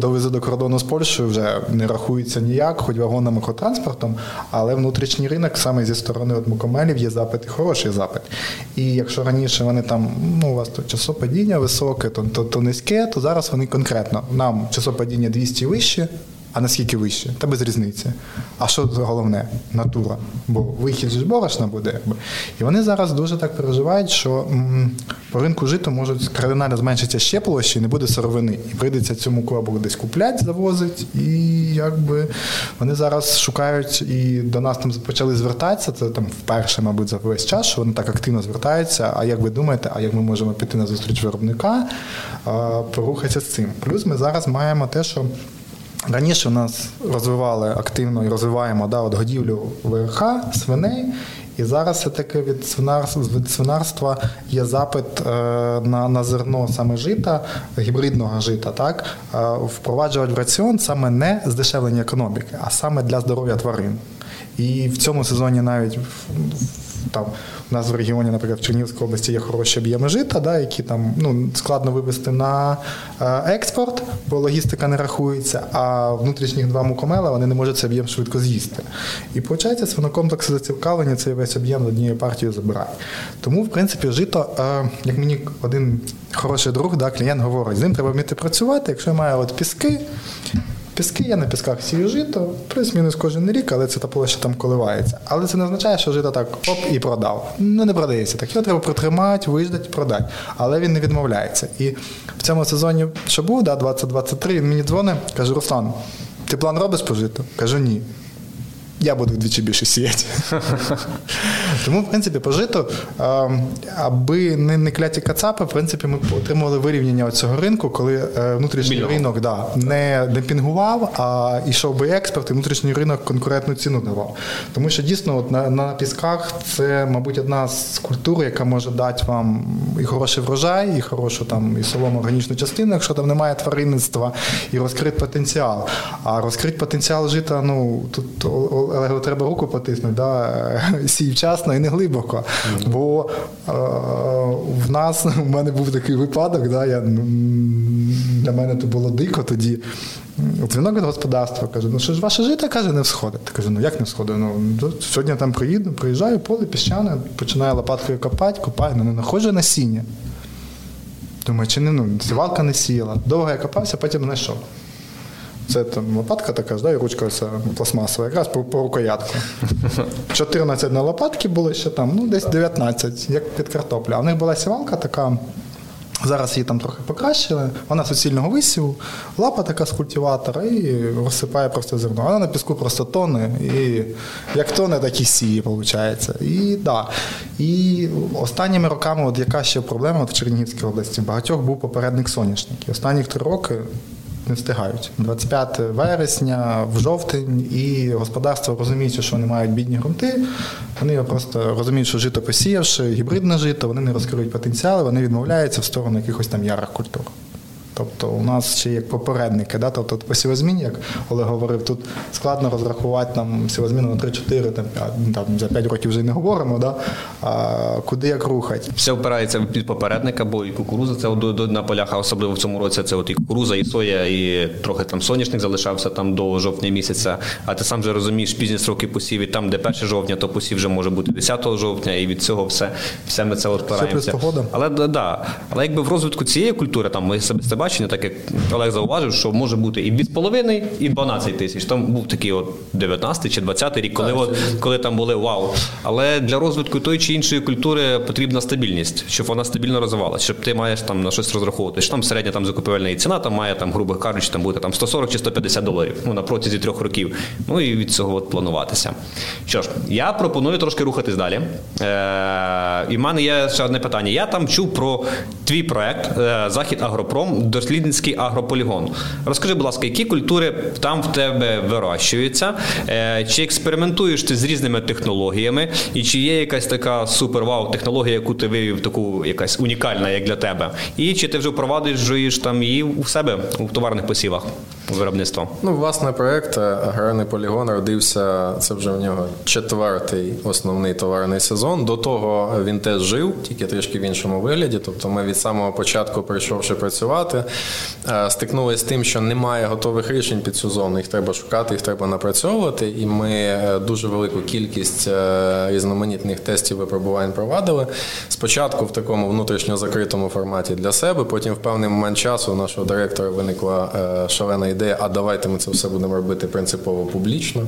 довези до кордону з Польщею вже не рахується ніяк, хоч вагонами, хоч транспортом, але внутрішній ринок саме зі сторони от Мукомелів є запит, і хороший запит. І якщо раніше вони там, ну у вас тут часопадіння високе, то, то, то низьке, то зараз вони конкретно нам часопадіння 200 вище. А наскільки вище? Та без різниці. А що головне? Натура. Бо вихід ж борошна буде. І вони зараз дуже так переживають, що м, по ринку житу можуть кардинально зменшитися ще площі, і не буде сировини. І прийдеться цьому клабу десь куплять, завозить. І якби вони зараз шукають і до нас там почали звертатися. Це там вперше, мабуть, за весь час, що вони так активно звертаються. А як ви думаєте, а як ми можемо піти на зустріч виробника, порухатися з цим? Плюс ми зараз маємо те, що. Раніше у нас розвивали активно і розвиваємо да, от годівлю ВРХ, свиней, і зараз все-таки від свинарства, від свинарства є запит е, на на зерно саме жита, гібридного жита, так, е, впроваджувати в раціон саме не здешевлення економіки, а саме для здоров'я тварин. І в цьому сезоні навіть там у нас в регіоні, наприклад, в Чернігівській області є хороші об'єми жита, да, які там ну, складно вивезти на е, експорт, бо логістика не рахується, а внутрішніх два мукомела вони не можуть цей об'єм швидко з'їсти. І виходить, свинокомплекси зацікавлені цей весь об'єм з однією партією забирають. Тому, в принципі, жито, е, як мені один хороший друг, да, клієнт говорить, з ним треба вміти працювати, якщо має от піски. Піски я на пісках сію жито, плюс-мінус кожен рік, але це та площа там коливається. Але це не означає, що жито так оп і продав. Ну не продається так. Його треба протримати, виждати, продати. Але він не відмовляється. І в цьому сезоні, що був, да, 2023, він мені дзвонить, каже: Руслан, ти план робиш по житу? Кажу, ні. Я буду вдвічі більше сіяти. Тому, в принципі, по житу, ем, аби не, не кляті кацапи, в принципі, ми отримували вирівняння цього ринку, коли е, внутрішній Вільного. ринок да, не демпінгував, а йшов би експорт, і внутрішній ринок конкурентну ціну давав. Тому що дійсно от на, на пісках це, мабуть, одна з культур, яка може дати вам і хороший врожай, і хорошу там і солому органічну частину, якщо там немає тваринництва, і розкрити потенціал. А розкрити потенціал жита, ну тут О- Олегу треба руку потиснути, да? сій вчасно і не глибоко. Бо е, в нас в мене був такий випадок, да? я, ну, для мене це було дико тоді. Дзвінок від господарства каже: ну що ж ваше життя каже, не всходить. Я кажу, ну як не всходить? Ну сьогодні я там приїду, приїжджаю, поле піщане, починаю лопаткою копати, копаю, ну не знаходжу насіння. Думаю, чи не ну, сівалка не сіяла. Довго я копався, потім знайшов. Це там лопатка така ж, да, і ручка ось пластмасова, якраз по, по рукоятку. 14 на лопатки було ще там, ну десь 19, як під картоплю. А в них була сівалка така. Зараз її там трохи покращили. Вона суцільного висіву, лапа така з культиватора і розсипає просто зерно. Вона на піску просто тоне, і як тоне, так і сіє, виходить. І, да. і останніми роками, от яка ще проблема от в Чернігівській області, багатьох був попередник соняшників. Останні три роки не встигають. 25 вересня, в жовтень, і господарства розуміється, що вони мають бідні грунти. вони просто розуміють, що жито посіявши, гібридне жито, вони не розкриють потенціали, вони відмовляються в сторону якихось там ярих культур. Тобто у нас ще як попередники, да? тобто по сівозміні, як Олег говорив, тут складно розрахувати там сівозміну на 3-4, там, там, за 5 років вже не говоримо, да? а, куди як рухати. Все впирається під попередника, бо і кукуруза це на полях, а особливо в цьому році це от і кукуруза, і соя, і трохи там соняшник залишався там до жовтня місяця. А ти сам вже розумієш пізні сроки посіві, там, де 1 жовтня, то посів вже може бути 10 жовтня, і від цього все, все ми це от впираємося. плюс погода. Але да. Але якби в розвитку цієї культури, там моє особисте бачення, так як Олег зауважив, що може бути і 2,5, і 12 тисяч. Там був такий от 19 чи 20 рік, коли, от, коли там були вау. Але для розвитку тої чи іншої культури потрібна стабільність, щоб вона стабільно розвивалася, щоб ти маєш там на щось розраховувати. Що там середня там закупівельна ціна там має там, грубо кажучи, там бути там 140 чи 150 доларів ну, на протязі трьох років. Ну і від цього от плануватися. Що ж, я пропоную трошки рухатись далі. Е, і в мене є ще одне питання. Я там чув про твій проект е, Захід Агропром, дослідницький агрополігон. Розкажи, будь ласка, які культури там в тебе вирощуються? Е, чи експериментуєш ти з різними технологіями? І чи є якась така супер-вау технологія, яку ти вивів, таку якась унікальна, як для тебе? І чи ти вже впроваджуєш там її у себе у товарних посівах виробництва? Ну, власне, проект е, Аграрний полігон родився. Це вже в нього четвертий основний товарний сезон. До того він теж жив, тільки трішки в іншому вигляді. Тобто, ми від самого початку, прийшовши працювати, стикнулися з тим, що немає готових рішень під цю зону. Їх треба шукати, їх треба напрацьовувати. І ми е, дуже велику кількість е, різноманітних тестів випробувань провадили. Спочатку в такому внутрішньо закритому форматі для себе. Потім в певний момент часу у нашого директора виникла е, шалена ідея, а давайте ми це все будемо робити принципово публічно.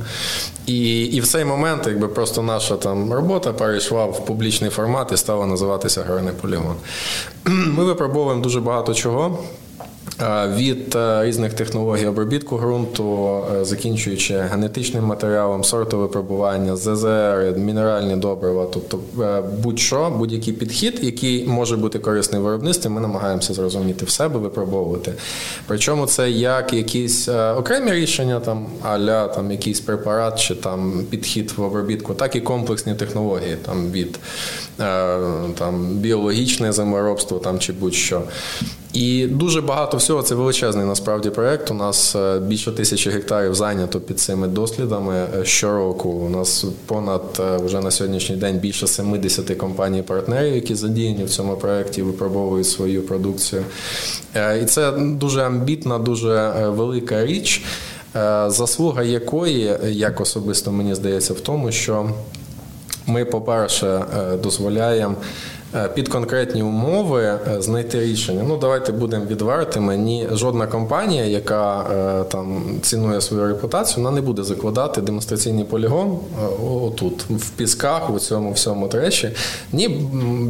І, і в цей момент, якби просто наша там робота перейшла в публічний формат і стала називатися Аграрний полігон. Ми випробовуємо дуже багато чого. Е, Від е, різних технологій обробітку ґрунту, е, закінчуючи генетичним матеріалом, сортове випробування, ЗЗР, мінеральні добрива, тобто будь-що, будь-який підхід, який може бути корисний в виробництві, ми намагаємося зрозуміти в себе, випробовувати. Причому це як якісь окремі рішення, там аля там якийсь препарат чи там підхід в обробітку, так і комплексні технології, там від там біологічне землеробство там чи будь-що. І дуже багато всього. Це величезний насправді проект. У нас е, більше тисячі гектарів зайнято під цими дослідами е, щороку. У нас понад е, вже на сьогоднішній день більше 70 компаній-партнерів, які задіяні в цьому проекті, випробовують свою продукцію. Е, І це дуже амбітна, дуже е, велика річ, е, заслуга якої, як особисто мені здається, в тому, що ми, по-перше, е, дозволяємо під конкретні умови е, знайти рішення. Ну, давайте будемо відвертими. Ні, жодна компанія, яка е, там цінує свою репутацію, вона не буде закладати демонстраційний полігон отут, в пісках, у цьому всьому тречі. Ні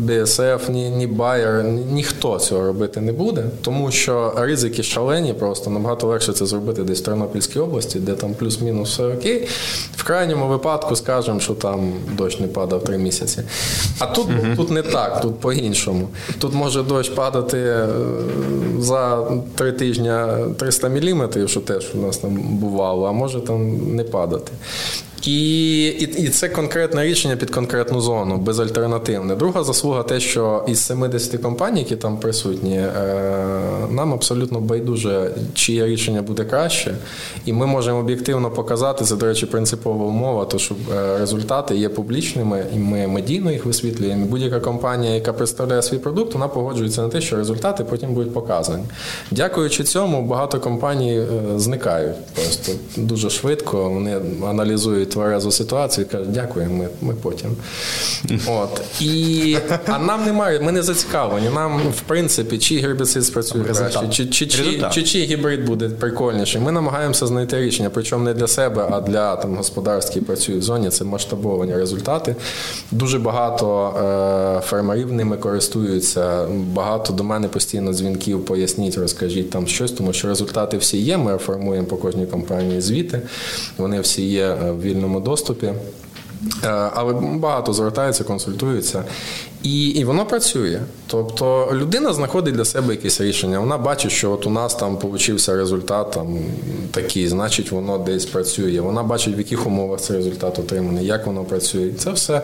BSF, ні, ні Bayer, ні, ніхто цього робити не буде, тому що ризики шалені, просто набагато легше це зробити десь в Тернопільській області, де там плюс-мінус все окей. В крайньому випадку скажемо, що там дощ не падав три місяці. А тут тут не так, тут по-іншому. Тут може дощ падати е, за три тижні 300 міліметрів, що теж у нас там бувало, а може там не падати. І, і і, це конкретне рішення під конкретну зону, безальтернативне. Друга заслуга те, що із 70 компаній, які там присутні, е, нам абсолютно байдуже, чиє рішення буде краще, і ми можемо об'єктивно показати це, до речі, принципова умова, то що е, результати є публічними, і ми медійно їх висвітлюємо. Будь-яка компанія, яка представляє свій продукт, вона погоджується на те, що результати потім будуть показані. Дякуючи цьому, багато компаній е, зникають просто дуже швидко. Вони аналізують тверезу ситуацію і кажуть, дякую, ми ми потім. От. І, А нам немає, ми не зацікавлені. Нам, в принципі, чи гербіцид спрацює краще, чи чи, чи, чи, чи гібрид буде прикольніший. Ми намагаємося знайти рішення, причому не для себе, а для там, господарств, які працюють в зоні. Це масштабовані результати. Дуже багато е, фермерів ними користуються. Багато до мене постійно дзвінків, поясніть, розкажіть там щось, тому що результати всі є. Ми формуємо по кожній компанії звіти. Вони всі є е, в вільному доступі. Е, але багато звертаються, консультуються. І і воно працює. Тобто людина знаходить для себе якесь рішення. Вона бачить, що от у нас там получився результат там такий, значить, воно десь працює. Вона бачить, в яких умовах цей результат отриманий, як воно працює. Це все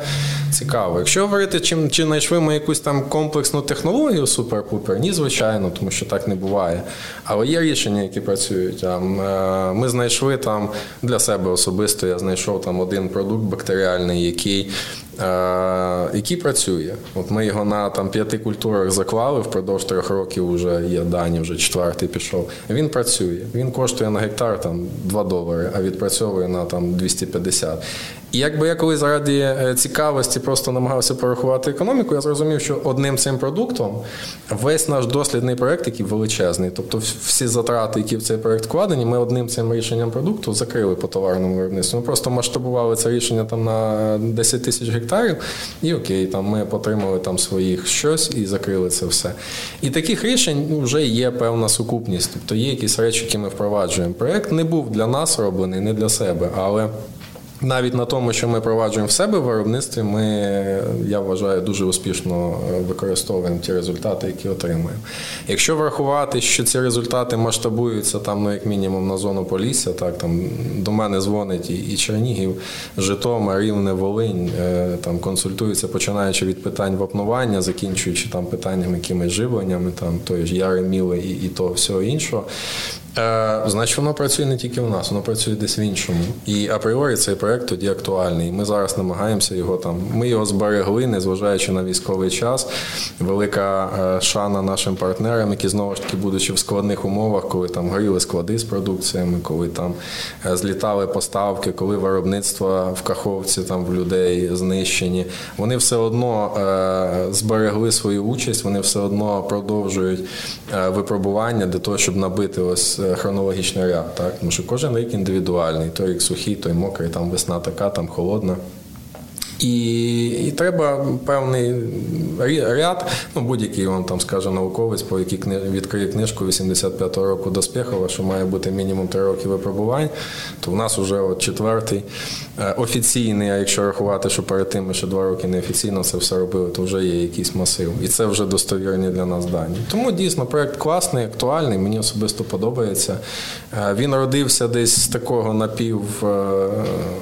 цікаво. Якщо говорити, чим чи знайшли ми якусь там комплексну технологію супер-пупер, ні, звичайно, тому що так не буває. Але є рішення, які працюють. Е, ми знайшли там для себе особисто, я знайшов там один продукт бактеріальний, який який працює. От Ми його на там п'яти культурах заклали впродовж трьох років вже є дані, вже четвертий пішов. Він працює. Він коштує на гектар там 2 долари, а відпрацьовує на там 250. І якби я коли заради е, цікавості просто намагався порахувати економіку, я зрозумів, що одним цим продуктом весь наш дослідний проект, який величезний, тобто всі затрати, які в цей проект вкладені, ми одним цим рішенням продукту закрили по товарному виробництву. Ми просто масштабували це рішення там на 10 тисяч гектарів, і окей, там ми отримали там своїх щось і закрили це все. І таких рішень вже є певна сукупність, тобто є якісь речі, які ми впроваджуємо. Проект не був для нас роблений, не для себе, але. Навіть на тому, що ми проваджуємо в себе в виробництві, ми, я вважаю, дуже успішно е, використовуємо ті результати, які отримуємо. Якщо врахувати, що ці результати масштабуються там, ну як мінімум, на зону Полісся, так там до мене дзвонить і, Чернігів, Житомир, Рівне, Волинь, е, там консультуються, починаючи від питань вапнування, закінчуючи там питаннями якимись живленнями, там тої ж Яри і, і того всього іншого. Е, значить, воно працює не тільки у нас, воно працює десь в іншому. І апріорі цей проект тоді актуальний. Ми зараз намагаємося його там. Ми його зберегли, незважаючи на військовий час. Велика е, шана нашим партнерам, які знову ж таки, будучи в складних умовах, коли там горіли склади з продукціями, коли там е, злітали поставки, коли виробництво в Каховці там в людей знищені. Вони все одно зберегли свою участь, вони все одно продовжують випробування для того, щоб набити ось хронологічний ряд, так? Тому що кожен рік індивідуальний, той рік сухий, той мокрий, там весна така, там холодна. І і треба певний ряд, ну будь-який он там скаже науковець, по якій кни... відкриє книжку 85-го року Доспєхова, що має бути мінімум 3 роки випробувань, то в нас вже от четвертий е, офіційний, а якщо рахувати, що перед тим ми ще два роки неофіційно це все робили, то вже є якийсь масив. І це вже достовірні для нас дані. Тому дійсно проект класний, актуальний, мені особисто подобається. Е, він родився десь з такого напів, е,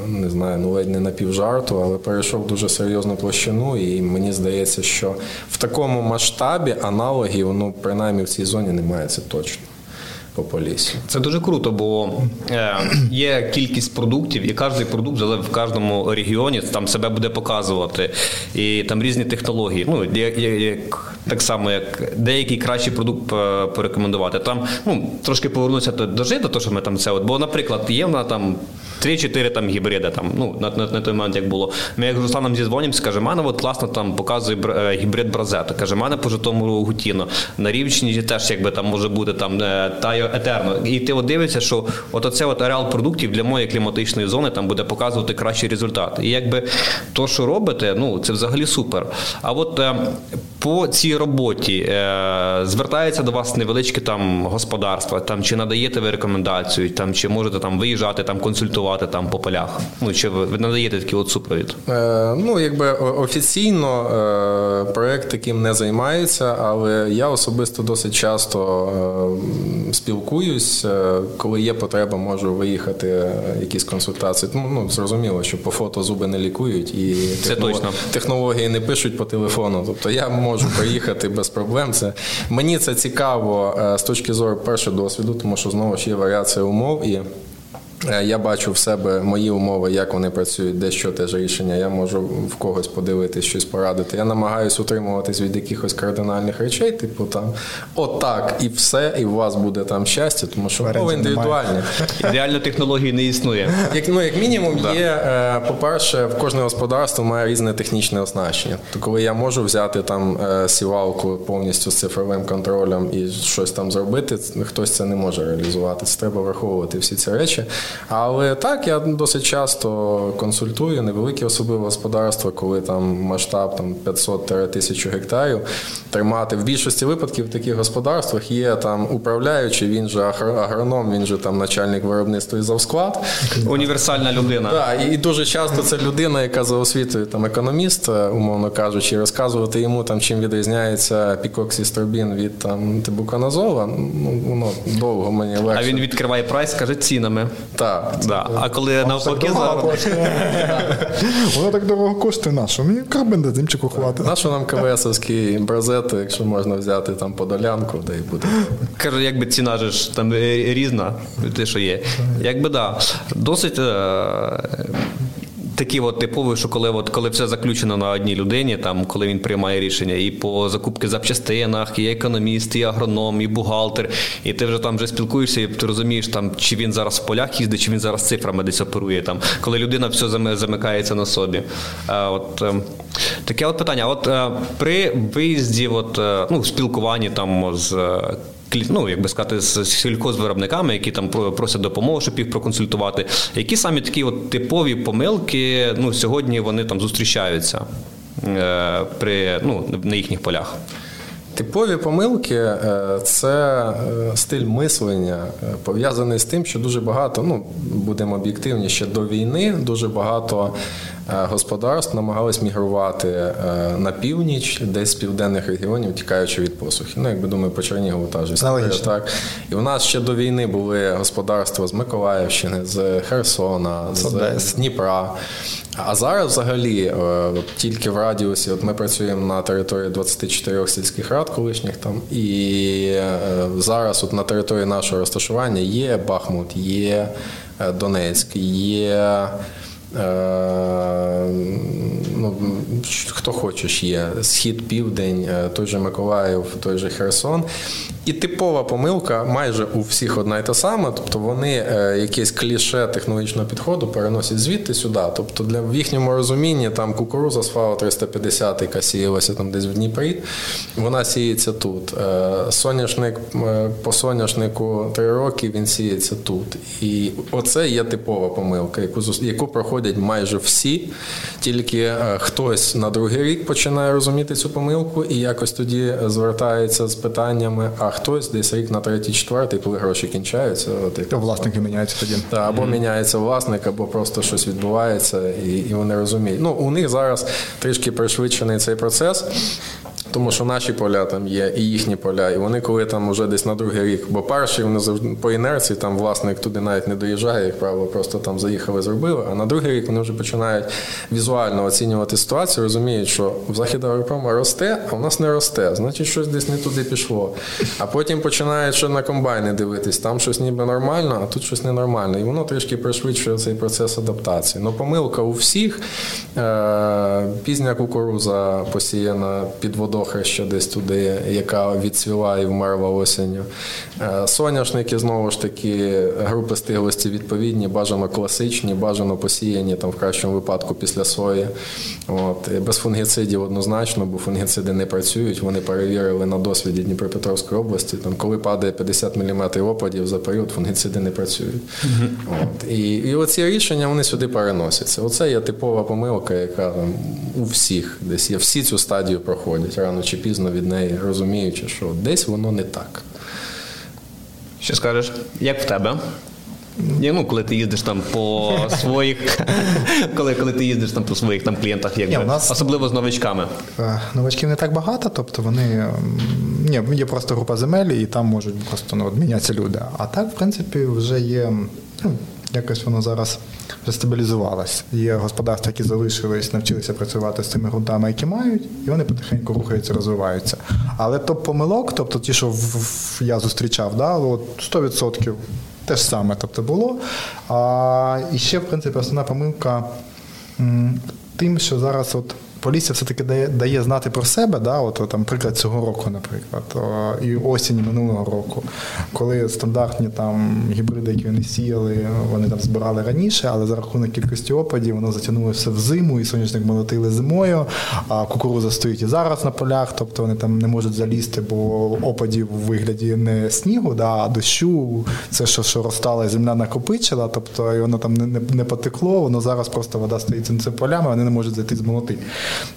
не знаю, ну ледь не напівжарту, але перейшов дуже серйозну площину, і мені здається, що в такому масштабі аналогів, ну принаймні в цій зоні немає це точно по полісі. Це дуже круто, бо е, є кількість продуктів, і кожен продукт в кожному регіоні там себе буде показувати. І там різні технології. Ну, як, Так само, як деякий кращий продукт е, порекомендувати. Там ну, трошки повернутися до життя, то що ми там це. От, Бо, наприклад, є вона там 3-4 там гібриди, там, ну, на, на, на той момент як було. Ми як з Русланом зізвонимося, каже, мене от класно там показує е, гібрид Бразета. Каже, мене по Житомиру Гутіно. На Рівчині теж якби там може бути там е, Тайо Етерно. І ти от дивишся, що от оце от ареал продуктів для моєї кліматичної зони там буде показувати кращий результат. І якби то, що робите, ну це взагалі супер. А от е, по цій роботі звертається до вас невеличке там господарство, там чи надаєте ви рекомендацію, там чи можете там виїжджати, там консультувати там по полях. Ну чи ви, надаєте такий от супровід? Е, ну, якби офіційно е, проект таким не займається, але я особисто досить часто е, спілкуюсь, е, коли є потреба, можу виїхати е, якісь консультації. Ну, ну зрозуміло, що по фото зуби не лікують і Це точно. технології не пишуть по телефону. Тобто я можу приїхати без проблем. Це мені це цікаво е, з точки зору перше досвіду, тому що знову ж є варіація умов і. Е, Я бачу в себе мої умови, як вони працюють, де що теж рішення. Я можу в когось подивитись, щось порадити. Я намагаюся утримуватись від якихось кардинальних речей, типу там отак і все, і у вас буде там щастя, тому що умови Варіантів немає. індивідуальні. Ідеально технології не існує. Як, ну, як мінімум, є, е, по-перше, в кожне господарство має різне технічне оснащення. То коли я можу взяти там е, сівалку повністю з цифровим контролем і щось там зробити, хтось це не може реалізувати. Це треба враховувати всі ці речі. Але так, я досить часто консультую невеликі особливо господарства, коли там масштаб там 500-1000 гектарів. Тримати в більшості випадків в таких господарствах є там управляючий, він же агро- агроном, він же там начальник виробництва і завсклад. Універсальна людина. Так, і дуже часто це людина, яка за освітою там економіст, е, умовно кажучи, розказувати йому там, чим відрізняється пікоксістробін від там тибуканазола, ну воно довго мені легше. А він відкриває прайс, каже цінами. Так. Да. А коли навпаки зараз. Воно так дорого коштує нашу. Мені карбендазимчику хватить. Нашу нам КВСовський бразет, якщо можна взяти там подолянку, де і буде. Каже, якби ціна ж там е, різна, те, що є. Якби да. Досить. Е- Такі от типові, що коли, от, коли все заключено на одній людині, там, коли він приймає рішення і по закупки запчастинах, і економіст, і агроном, і бухгалтер, і ти вже там вже спілкуєшся, і ти розумієш, там, чи він зараз в полях їздить, чи він зараз цифрами десь оперує, там, коли людина все замикається на собі. А, от, е, таке от питання. От е, при виїзді, от, е, ну, спілкуванні там з. Ну, як сказати, з сільхозвиробниками, які там просять допомогу, щоб їх проконсультувати. Які самі такі от типові помилки ну, сьогодні вони там зустрічаються е, при, ну, на їхніх полях? Типові помилки е, це е, стиль мислення, пов'язаний з тим, що дуже багато, ну будемо об'єктивні, ще до війни дуже багато господарств намагались мігрувати е, на північ, десь з південних регіонів, тікаючи від посухи. Ну, якби думаю, по Чернігову та ж історія, так. І у нас ще до війни були господарства з Миколаївщини, з Херсона, з, Одеси. з Дніпра. А зараз взагалі е, тільки в радіусі, от ми працюємо на території 24 сільських рад колишніх там, і е, зараз от на території нашого розташування є Бахмут, є е, Донецьк, є. Е, Ну, хто хочеш є схід, південь, е, той же Миколаїв, той же Херсон. І типова помилка майже у всіх одна й та сама. Тобто вони е, якесь кліше технологічного підходу переносять звідти сюди. Тобто для в їхньому розумінні там кукуруза з ФАО 350, яка сіялася там десь в Дніпрі, вона сіється тут. Е, Соняшник е, по соняшнику три роки він сіється тут. І оце є типова помилка, яку яку проходять майже всі. Тільки хтось на другий рік починає розуміти цю помилку і якось тоді звертається з питаннями, а хтось десь рік на третій, четвертий, коли гроші кінчаються, от як Власники міняються тоді. та, або міняється власник, або просто щось відбувається, і, і вони розуміють. Ну, у них зараз трішки пришвидшений цей процес. Тому що наші поля там є, і їхні поля, і вони коли там вже десь на другий рік, бо перші вони завжди по інерції, там власник туди навіть не доїжджає, як правило, просто там заїхали, зробили. А на другий рік вони вже починають візуально оцінювати ситуацію, розуміють, що в Західагропрома росте, а в нас не росте. Значить, щось десь не туди пішло. А потім починають ще на комбайни дивитись, там щось ніби нормально, а тут щось ненормально. І воно трішки пришвидшує цей процес адаптації. Ну, помилка у всіх. Е, Пізня кукуруза посіяна під водою водохреща десь туди, яка відсвіла і вмерла осінню. Е, Соняшники знову ж таки, групи стиглості відповідні, бажано класичні, бажано посіяні там в кращому випадку після сої. От. Без фунгіцидів однозначно, бо фунгіциди не працюють. Вони перевірили на досвіді Дніпропетровської області. Там, коли падає 50 мм опадів за період, фунгіциди не працюють. От. І, і оці рішення вони сюди переносяться. Оце є типова помилка, яка там у всіх десь є. Всі цю стадію проходять рано чи пізно від неї, розуміючи, що десь воно не так. Що скажеш? Як в тебе? Ні, ну, коли ти їздиш там по своїх, коли, коли ти їздиш там по своїх там клієнтах, як Ні, би, нас- особливо з новичками. Е, Новачків не так багато, тобто вони ні, є просто група земель, і там можуть просто ну, мінятися люди. А так, в принципі, вже є. Ну, якось воно зараз вже. Є господарства, які залишились, навчилися працювати з тими ґрунтами, які мають, і вони потихеньку рухаються, розвиваються. Але топ помилок, тобто ті, що я зустрічав, да, от 100% те ж саме тобто, було. А, і ще, в принципі, основна помилка тим, що зараз от поліція все-таки дає, дає знати про себе, да, от, там, приклад цього року, наприклад, і осінь минулого року, коли стандартні там гібриди, які вони сіяли, вони там збирали раніше, але за рахунок кількості опадів воно затягнулося в зиму, і соняшник молотили зимою, а кукуруза стоїть і зараз на полях, тобто вони там не можуть залізти, бо опадів у вигляді не снігу, да, а дощу, це що, що розтала земля накопичила, тобто і воно там не, не, не потекло, воно зараз просто вода стоїть цим полями, вони не можуть зайти змолотити.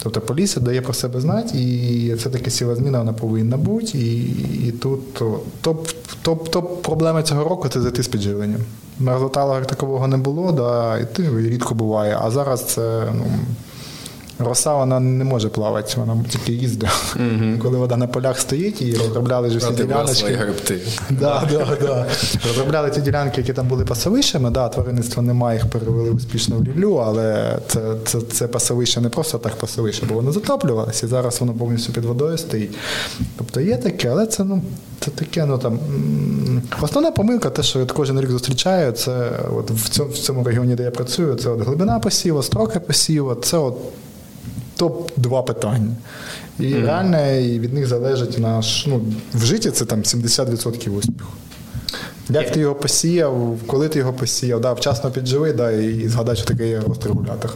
Тобто поліція дає про себе знати, і все-таки сіла зміна вона повинна бути. І, і тут то, топ, топ, топ проблеми цього року це зайти з підживленням. Мерзоталу такового не було, да, і ти рідко буває. А зараз це ну, роса вона не може плавати, вона тільки їздить. Коли вода на полях стоїть і розробляли ж всі діляночки. гребти. Да, да, да. Розробляли ті ділянки, які там були пасовищами. Да, тваринництва немає, їх перевели успішно в ріллю, але це, це, це пасовище не просто так пасовище, бо воно затоплювалося, і зараз воно повністю під водою стоїть. Тобто є таке, але це ну. Це таке, ну там основна помилка, те, що я кожен рік зустрічаю, це от в цьому, в цьому регіоні, де я працюю, це от глибина посіву, строки посіву, це от топ-2 питання. І реально і від них залежить наш. Ну, в житті це там 70% успіху. Як ти його посіяв, коли ти його посіяв, да, вчасно підживи, да, і згадай, що таке є регулятор.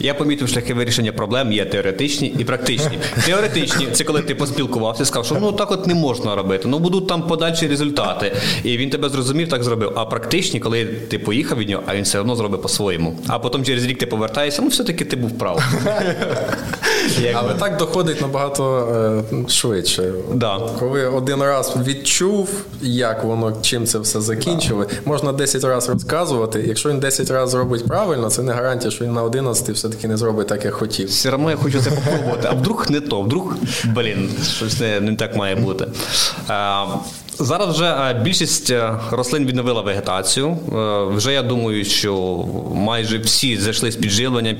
Я помітив, шляхи вирішення проблем є теоретичні і практичні. Теоретичні це коли ти поспілкувався сказав, що ну так от не можна робити, ну будуть там подальші результати. І він тебе зрозумів, так зробив. А практичні, коли ти поїхав від нього, а він все одно зробив по-своєму. А потім через рік ти повертаєшся, ну все-таки ти був прав. Але так доходить набагато е, швидше. Да. Коли один раз відчув, як воно, чим це все закінчили, можна 10 разів розказувати. Якщо він 10 разів зробить правильно, це не гарантія, що він на 11 все-таки не зробить так, як хотів. Все одно я хочу це попробувати. А вдруг не то, вдруг, блін, щось не, не так має бути. А, Зараз вже е, більшість е, рослин відновила вегетацію. Е, Вже я думаю, що майже всі зайшли з підживленням,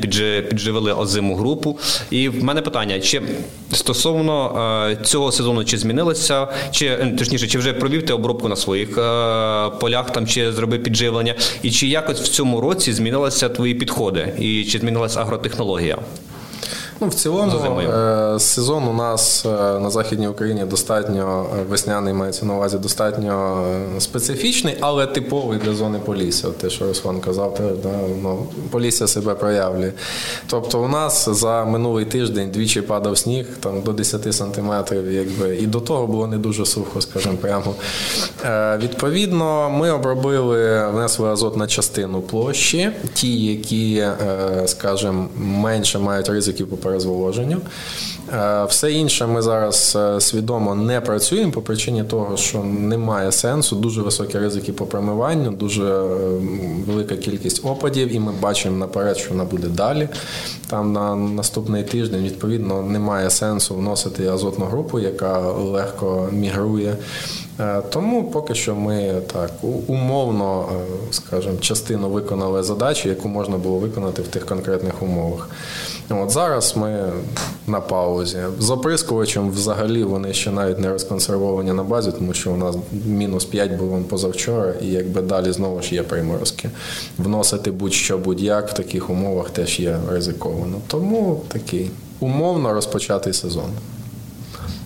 підживили озиму групу. І в мене питання: чи стосовно цього сезону чи змінилося, чи точніше, чи вже провів ти обробку на своїх полях, там чи зробив підживлення, і чи якось в цьому році змінилися твої підходи, і чи змінилася агротехнологія? Ну, в цілому, е, сезон у нас е, на Західній Україні достатньо е, весняний мається на увазі достатньо е, специфічний, але типовий для зони Полісся. Те, що Руслан казав, теж, да, ну, Полісся себе проявлює. Тобто, у нас за минулий тиждень двічі падав сніг там, до 10 сантиметрів, якби, і до того було не дуже сухо, скажімо прямо. Е, відповідно, ми обробили, внесли азот на частину площі, ті, які, е, скажімо, менше мають ризиків по перезволоженню. Е, Все інше ми зараз е, свідомо не працюємо по причині того, що немає сенсу, дуже високі ризики по промиванню, дуже е, велика кількість опадів, і ми бачимо наперед, що вона буде далі. Там на наступний тиждень, відповідно, немає сенсу вносити азотну групу, яка легко мігрує. Е, Тому поки що ми так умовно, е, скажімо, частину виконали задачі, яку можна було виконати в тих конкретних умовах. От зараз ми на паузі. З оприскувачем взагалі вони ще навіть не розконсервовані на базі, тому що у нас мінус 5 було позавчора, і якби далі знову ж є приморозки. Вносити будь-що будь-як в таких умовах теж є ризиковано. Тому такий умовно розпочатий сезон.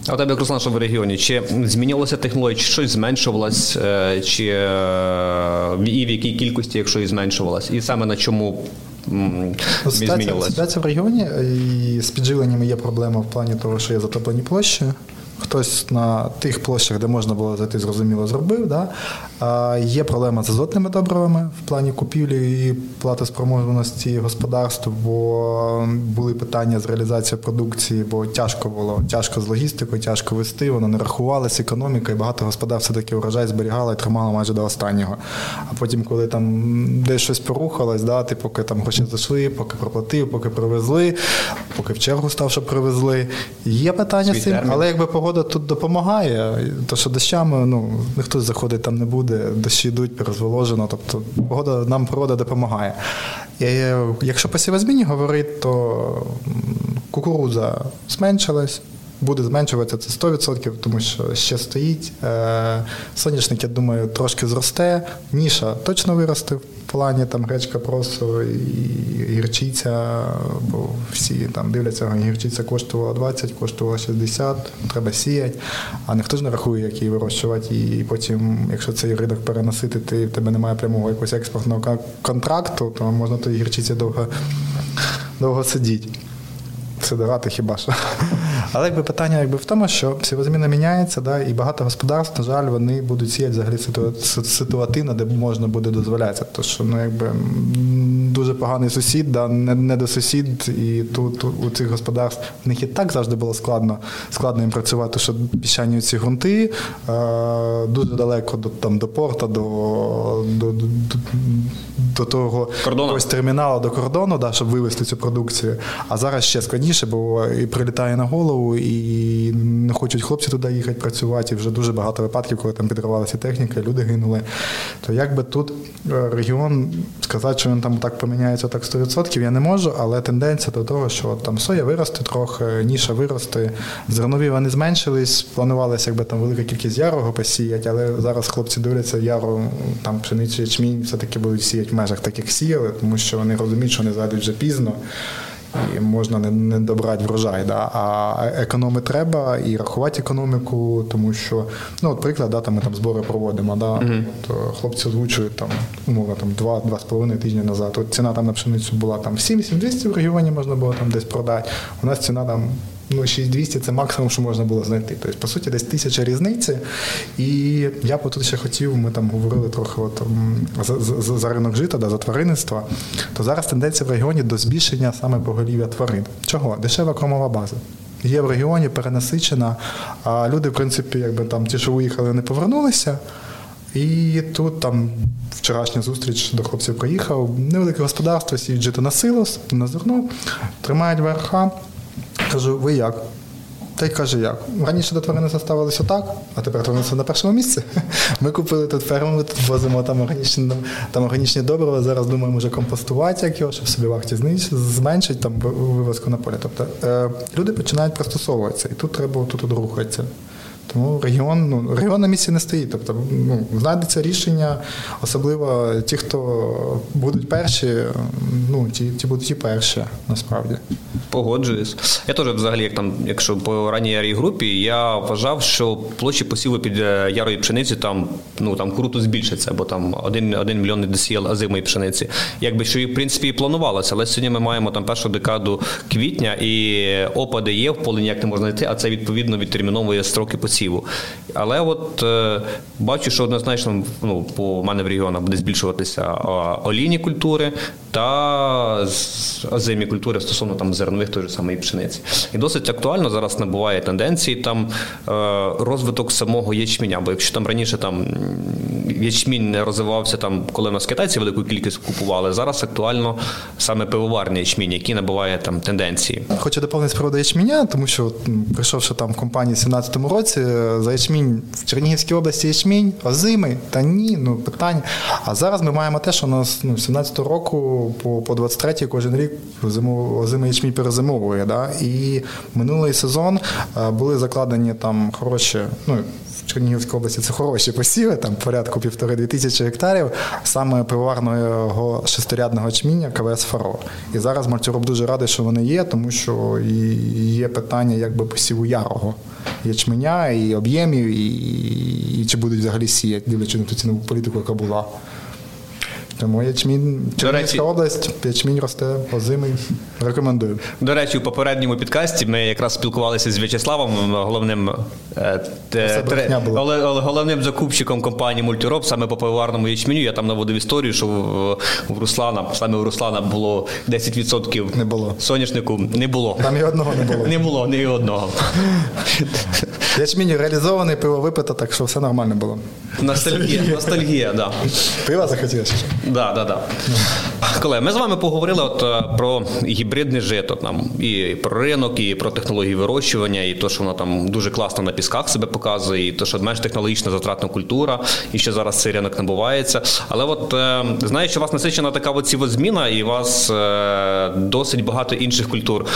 А у тебе, як Руслан, що в регіоні? Чи змінювалася технологія, чи щось зменшувалось, е, чи е, і в якій кількості, якщо і зменшувалось? І саме на чому Ну, змінювалось? ситуація в регіоні і з підживленнями є проблема в плані того, що є затоплені площі. Хтось на тих площах, де можна було зайти, зрозуміло, зробив. Да? Є проблема з азотними добривами в плані купівлі і платоспроможності господарств, бо були питання з реалізацією продукції, бо тяжко було, тяжко з логістикою, тяжко вести, воно не рахувалося, економіка, і багато господарств все-таки урожай зберігало і тримало майже до останнього. А потім, коли там десь щось порухалось, да, ти поки там гроші зайшли, поки проплатив, поки привезли, поки в чергу став, щоб привезли. Є питання Свій з цим, термін. але якби погода тут допомагає, то що дощами ну, ніхто заходить там не буде, дощі йдуть, розволожено. Тобто погода нам природа допомагає. І, е, якщо по сівозміні говорити, то кукурудза зменшилась. Буде зменшуватися це 100%, тому що ще стоїть. Е, Соняшник, я думаю, трошки зросте. Ніша точно виросте в плані там гречка просо і гірчиця, бо всі там дивляться, гірчиця коштувала 20, коштувала 60, треба сіяти, а ніхто ж не рахує, як її вирощувати. І потім, якщо цей ринок переносити, ти в тебе немає прямого якогось експортного контракту, то можна тої гірчиці довго, довго сидіти. Сидорати хіба що. Але якби питання якби в тому, що сівозміна міняється, да, і багато господарств, на жаль, вони будуть сіяти взагалі ситуативно, де можна буде дозволятися. То що ну, якби, дуже поганий сусід, да, не, не до сусід, і тут у- у цих господарств в них і так завжди було складно, складно їм працювати, що піщані ці ґрунти е, дуже далеко до, там, до порта, до, до, до, до того Кордону. якогось терміналу до кордону, да, щоб вивезти цю продукцію. А зараз ще складніше, бо і прилітає на голову, і не хочуть хлопці туди їхати працювати. І вже дуже багато випадків, коли там підривалася техніка, люди гинули. То якби тут е, регіон сказати, що він там так поміняється, так 100%, я не можу, але тенденція до того, що от там соя виросте трохи, ніша виросте, зернові вони зменшились, планувалося якби там велика кількість ярого посіяти, але зараз хлопці дивляться яру, там пшеницю ячмінь все-таки будуть сіяти в межах так, як сіяли, тому що вони розуміють, що вони зайдуть вже пізно. І можна не, не добрати врожай, да? а економи треба і рахувати економіку, тому що, ну, от приклад, да, там ми там збори проводимо, да? то хлопці озвучують там, умовно, там 2-2,5 тижні назад. От ціна там на пшеницю була там 7-200 в регіоні можна було там десь продати. У нас ціна там ну, 6200 це максимум, що можна було знайти. Тобто, по суті, десь тисяча різниці. І я б тут ще хотів, ми там говорили трохи от, за, за, за ринок жита, да, за тваринництво, то зараз тенденція в регіоні до збільшення саме поголів'я тварин. Чого? Дешева кормова база. Є в регіоні перенасичена, а люди, в принципі, якби там ті, що виїхали, не повернулися. І тут там вчорашня зустріч до хлопців приїхав. Невелике господарство сіють жити на силос, на зерно, тримають верха. Кажу, ви як? Та й каже, як? Раніше до тваринництва ставилися так, а тепер тваринництво на першому місці. Ми купили тут ферму, ми тут возимо там органічні, там органічні добрива. Зараз думаємо вже компостувати, як його, щоб собі вахті зменшить там вивозку на поле. Тобто е, люди починають пристосовуватися, і тут треба тут рухатися. Тому регіон, ну, регіон на місці не стоїть. Тобто, ну, знайдеться рішення, особливо ті, хто будуть перші, ну, ті, ті будуть і перші, насправді. Погоджуюсь. Я теж взагалі, як там, якщо по ранній ярій групі, я вважав, що площі посіву під е, ярої пшениці там, ну, там круто збільшиться, бо там 1, 1 мільйон досіял озимої пшениці. Якби що і в принципі і планувалося, але сьогодні ми маємо там першу декаду квітня і опади є, в полі ніяк не можна знайти, а це відповідно відтерміновує строки посіву. ofensivo. Але от е, бачу, що однозначно ну, по мене в регіонах буде збільшуватися олійні культури та озимі культури стосовно там зернових той же самої пшениці. І досить актуально зараз набуває тенденції там е, розвиток самого ячменя. Бо якщо там раніше там ячмінь не розвивався там, коли нас китайці велику кількість купували, зараз актуально саме пивоварний ячмінь, який набуває там тенденції. Хочу доповнити з приводу ячменя, тому що прийшовши там в компанії в 17-му році, е, за ячмінь в Чернігівській області ячмінь озимий, та ні, ну питання. А зараз ми маємо те, що у нас ну, з 17-го року по, по 23-й кожен рік зиму, озимий ячмінь перезимовує. Да? І минулий сезон е, були закладені там хороші, ну, Чернігівській області це хороші посіви, там порядку півтори-дві тисячі гектарів, саме пивоварного шестирядного чміння КВС Фаро. І зараз Мальцюроб дуже радий, що вони є, тому що є питання якби посіву ярого ячменя, і об'ємів, і, і чи будуть взагалі сіяти, дивлячись на ту цінову політику, яка була. Тому ячмінь, Чернігівська область, ячмінь росте, озимий. Рекомендую. До речі, у попередньому підкасті ми якраз спілкувалися з В'ячеславом, головним е, тре, головним закупщиком компанії Мультироб, саме по пивоварному ячменю. Я там наводив історію, що в, Руслана, саме у Руслана було 10% не було. соняшнику. Не було. Там і одного не було. Не було, ні одного. Ячмінь реалізований, пиво випито, так що все нормально було. Ностальгія, ностальгія, да. Пива захотілося? Да, да, да. Колеги, ми з вами поговорили от е, про гібридне жито там і про ринок, і про технології вирощування, і то, що воно там дуже класно на пісках себе показує, і то, що менш технологічна затратна культура, і що зараз цей ринок набувається. Але от е, знаю, що вас насичена така от зміна, і у вас е, досить багато інших культур.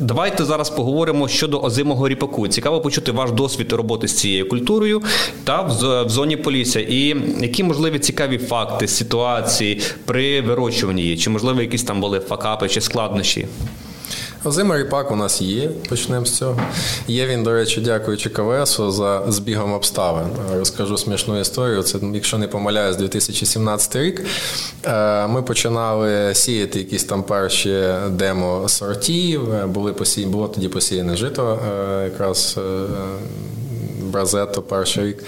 Давайте зараз поговоримо щодо озимого ріпаку. Цікаво почути ваш досвід роботи з цією культурою та в зоні Полісся. І які можливі цікаві факти, ситуації при вирощуванні її? Чи можливо якісь там були факапи чи складнощі? Озимий ріпак у нас є, почнемо з цього. Є він, до речі, дякуючи КВСу за збігом обставин. Розкажу смішну історію. Це, якщо не помиляюсь, 2017 рік. Е, ми починали сіяти якісь там перші демо сортів. Були посі... Було тоді посіяне жито, е, якраз Бразето перший рік.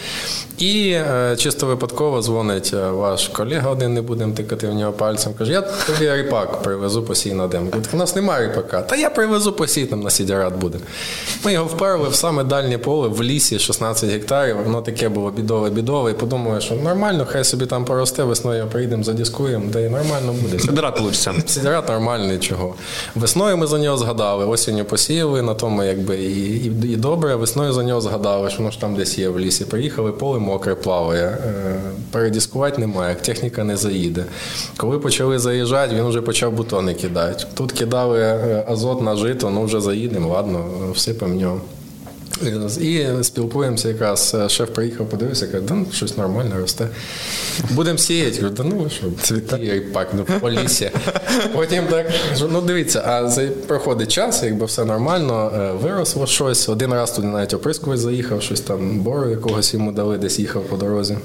І е, чисто випадково дзвонить е, ваш колега, один не будемо тикати в нього пальцем. Каже, я тобі ріпак привезу посій на дем. Говорить, у нас немає ріпака. Та я привезу посій, там на сідярат буде. Ми його вперли в саме дальнє поле в лісі 16 гектарів. Воно таке було бідове-бідове. І подумали, що нормально, хай собі там поросте, весною приїдемо, задіскуємо, де і нормально буде. Сідерат лучше. Сідярат нормальний чого. Весною ми за нього згадали, осінню посіяли, на тому якби і, і, і добре. Весною за нього згадали, що воно ж там десь є в лісі. Приїхали, поле мокре плаває. Е, передіскувати немає, техніка не заїде. Коли почали заїжджати, він вже почав бутони кидати. Тут кидали е, азот на жито, ну вже заїдемо, ладно, всипемо нього. І спілкуємося якраз. Е, шеф приїхав, подивився, каже, да ну, щось нормально росте. Будемо сіяти. Кажу, да ну що, цвіте пак, ну по лісі. Потім так, ну дивіться, а проходить час, якби все нормально, е, виросло щось. Один раз туди навіть оприскувач заїхав, щось там бору якогось йому дали, десь їхав по дорозі.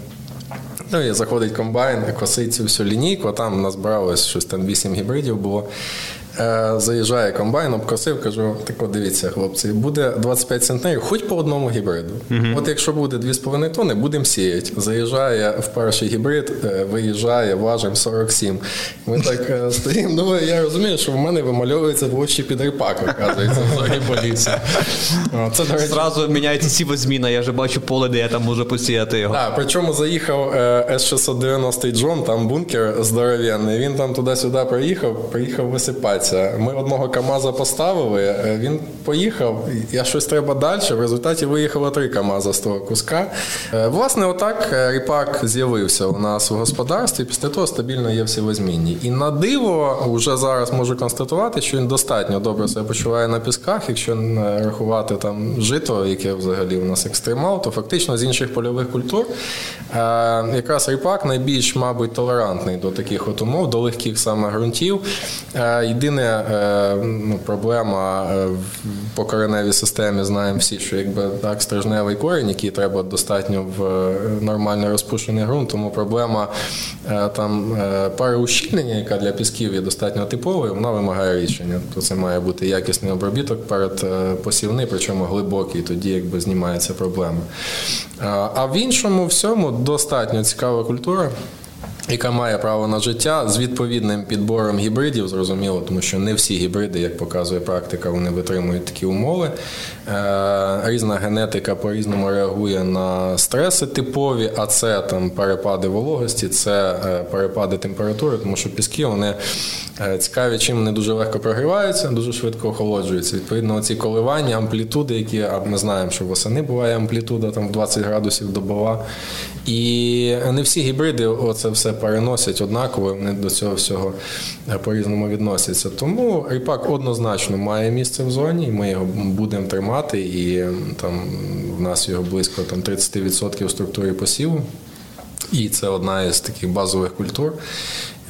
Ну і заходить комбайн, косить цю всю лінійку, там назбиралось щось там 8 гібридів було. Е, заїжджає комбайн, обкосив, кажу, так от дивіться, хлопці, буде 25 центнерів, хоч по одному гібриду. Uh-huh. От якщо буде 2,5 тони, будемо сіяти. Заїжджає в перший гібрид, е, виїжджає, важимо 47. Ми так е, стоїмо. Ну, я розумію, що в мене вимальовується в очі під ріпак, оказується, взагалі поліція. Це, до речі... Зразу міняється сівозміна, я вже бачу поле, де я там можу посіяти його. Так, причому заїхав С-690 Джон, там бункер здоровенний, він там туди-сюди приїхав, приїхав висипатися відбувається. Ми одного Камаза поставили, е, він поїхав, я щось треба далі. В результаті виїхало три Камаза з того куска. Е, власне, отак е, ріпак з'явився у нас в господарстві. Після того стабільно є всевозмінні. І на диво вже зараз можу констатувати, що він достатньо добре себе почуває на пісках. Якщо рахувати там жито, яке взагалі у нас екстремал, то фактично з інших польових культур якраз ріпак найбільш, мабуть, толерантний до таких от умов, до легких саме ґрунтів. Єдине єдине е, ну, проблема е, по кореневій системі знаємо всі, що якби так стрижневий корінь, який треба достатньо в е, нормально розпушений ґрунт, тому проблема там пароущільнення, яка для пісків є достатньо типовою, вона вимагає рішення. То це має бути якісний обробіток перед посівний, причому глибокий, тоді якби знімається проблема. А в іншому всьому достатньо цікава культура яка має право на життя з відповідним підбором гібридів, зрозуміло, тому що не всі гібриди, як показує практика, вони витримують такі умови. Е, різна генетика по-різному реагує на стреси типові, а це там перепади вологості, це е, перепади температури, тому що піски вони е, цікаві, чим вони дуже легко прогріваються, дуже швидко охолоджуються. Відповідно, ці коливання, амплітуди, які ми знаємо, що восени буває амплітуда там в 20 градусів добова. І не всі гібриди оце все переносять однаково, вони до цього всього е, по-різному відносяться. Тому ріпак однозначно має місце в зоні, і ми його будемо тримати. І там в нас його близько там 30% в структурі посіву. І це одна із таких базових культур.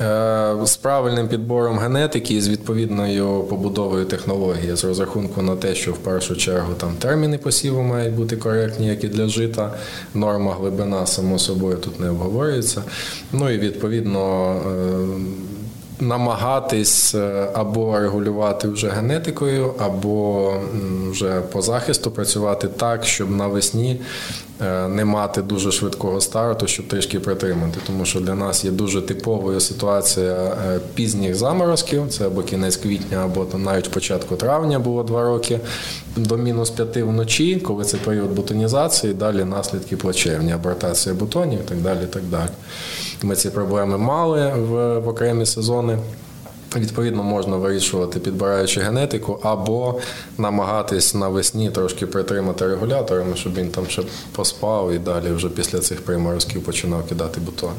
Е, з правильним підбором генетики і з відповідною побудовою технології, з розрахунку на те, що в першу чергу там терміни посіву мають бути коректні, як і для жита. Норма глибина, само собою, тут не обговорюється. Ну і відповідно. Намагатись е, або регулювати вже генетикою, або вже по захисту працювати так, щоб навесні е, не мати дуже швидкого старту, щоб трішки притримати. Тому що для нас є дуже типовою ситуація е, пізніх заморозків. Це або кінець квітня, або там навіть початку травня було два роки до мінус п'яти вночі, коли це період бутонізації, далі наслідки плачевні, абортація бутонів і так далі. І так далі. Ми ці проблеми мали в, в окремі сезони. Відповідно, можна вирішувати, підбираючи генетику, або намагатись навесні трошки притримати регуляторами, щоб він там ще поспав і далі вже після цих приморозків починав кидати бутони.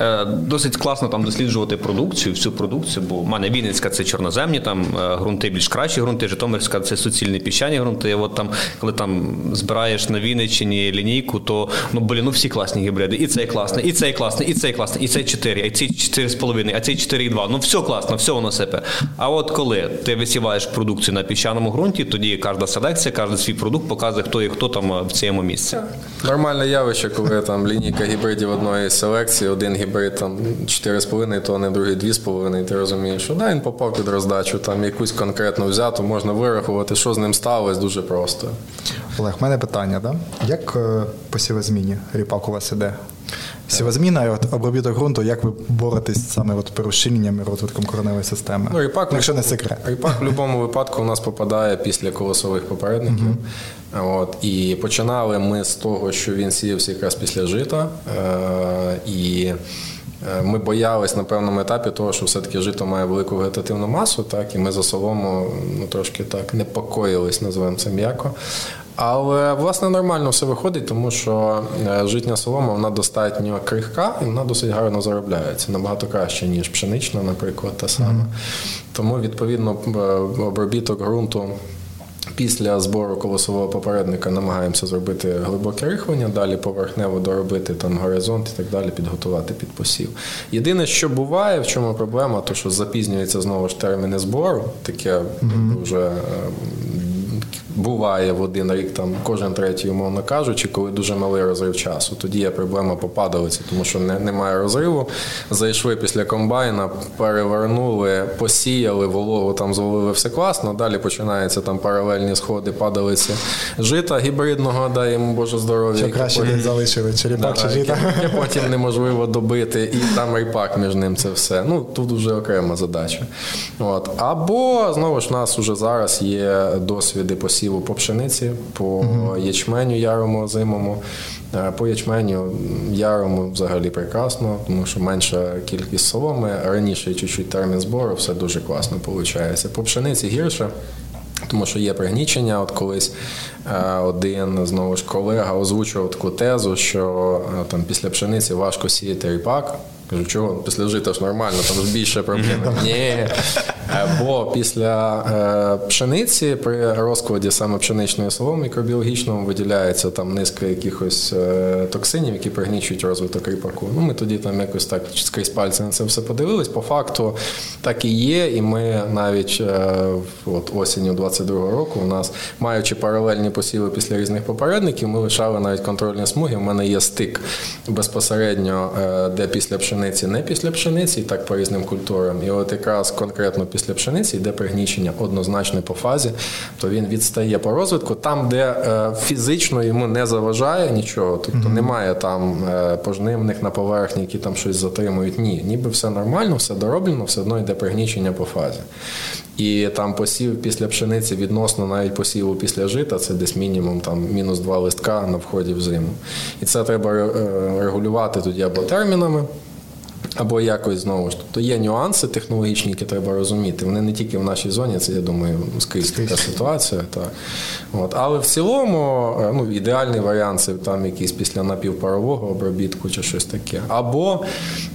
Е, досить класно там досліджувати продукцію, всю продукцію, бо в мене Вінницька це чорноземні, там е, ґрунти більш кращі ґрунти, Житомирська це суцільні піщані ґрунти. От там, коли там збираєш на Вінниччині лінійку, то ну блін, ну всі класні гібриди. І цей класний, і цей класний, і цей класний, і цей 4, і цей 4,5, а цей 4,2. Ну все класно, все воно сипе. А от коли ти висіваєш продукцію на піщаному ґрунті, тоді кожна селекція, кожен свій продукт показує, хто і хто там е, в цьому місці. Нормальне явище, коли там лінійка гібридів одної селекції, один гібрид там 4,5 тонни, другий 2,5, ти розумієш, що да, він попав під роздачу, там якусь конкретну взяту, можна вирахувати, що з ним сталося, дуже просто. Олег, в мене питання, да? як е, по сівозміні ріпак у вас іде? Сівозміна і от обробіток ґрунту, як ви боретесь саме от перушиненням і розвитком кореневої системи? Ну, ріпак, якщо не секрет. Ріпак в будь-якому випадку у нас попадає після колосових попередників. Uh-huh. От, І починали ми з того, що він сіявся якраз після жита. Е- і Е, ми боялись на певному етапі того, що все-таки жито має велику вегетативну масу, так, і ми за солому ну, трошки так непокоїлись, називаємо це м'яко. Але власне нормально все виходить, тому що е, житня солома вона достатньо крихка і вона досить гарно заробляється. Набагато краще, ніж пшенична, наприклад, та сама. Mm-hmm. Тому відповідно обробіток ґрунту Після збору колосового попередника намагаємося зробити глибоке рихлення, далі поверхнево доробити там горизонт і так далі, підготувати під посів. Єдине, що буває, в чому проблема, то що запізнюється знову ж терміни збору, таке mm-hmm. вже буває в один рік, там кожен третій, умовно кажучи, коли дуже малий розрив часу. Тоді є проблема по падалиці, тому що не, немає розриву. Зайшли після комбайна, перевернули, посіяли, вологу там зловили все класно. Далі починаються там паралельні сходи, падалиці жита гібридного, дай йому Боже здоров'я. Що краще потім... залишили, черепак чи жита. Яке потім неможливо добити, і там ріпак між ним це все. Ну тут вже окрема задача. От. Або знову ж у нас вже зараз є досвіди посів посіву по пшениці, по uh ячменю ярому зимому. Е, по ячменю ярому взагалі прекрасно, тому що менша кількість соломи, раніше чуть-чуть термін збору, все дуже класно виходить. По пшениці гірше. Тому що є пригнічення. От колись е, один знову ж колега озвучував таку тезу, що е, там після пшениці важко сіяти ріпак. Кажу, чого після жита ж нормально, там ж більше проблем. Ні. Бо після е, пшениці при розкладі саме пшеничної соломи мікробіологічному виділяється там низка якихось е, токсинів, які пригнічують розвиток ріпаку. Ну, Ми тоді там якось так скрізь пальці на це все подивились. По факту так і є, і ми навіть е, от осінню 22-го року у нас, маючи паралельні посіви після різних попередників, ми лишали навіть контрольні смуги. У мене є стик безпосередньо, де після пшениці, не після пшениці, так по різним культурам. І от якраз конкретно після пшениці йде пригнічення однозначно по фазі, то він відстає по розвитку там, де е, фізично йому не заважає нічого, тобто mm-hmm. немає там е, пожнивних на поверхні, які там щось затримують. Ні, ніби все нормально, все дороблено, все одно йде пригнічення по фазі. І там посів після пшениці відносно навіть посіву після жита, це десь мінімум там мінус два листка на вході в зиму. І це треба е, регулювати тоді або термінами або якось знову ж. Тобто є нюанси технологічні, які треба розуміти. Вони не тільки в нашій зоні, це я думаю, скрізь така ситуація. Так. От. Але в цілому, е, ну, ідеальний варіант це там якийсь після напівпарового обробітку чи щось таке. Або,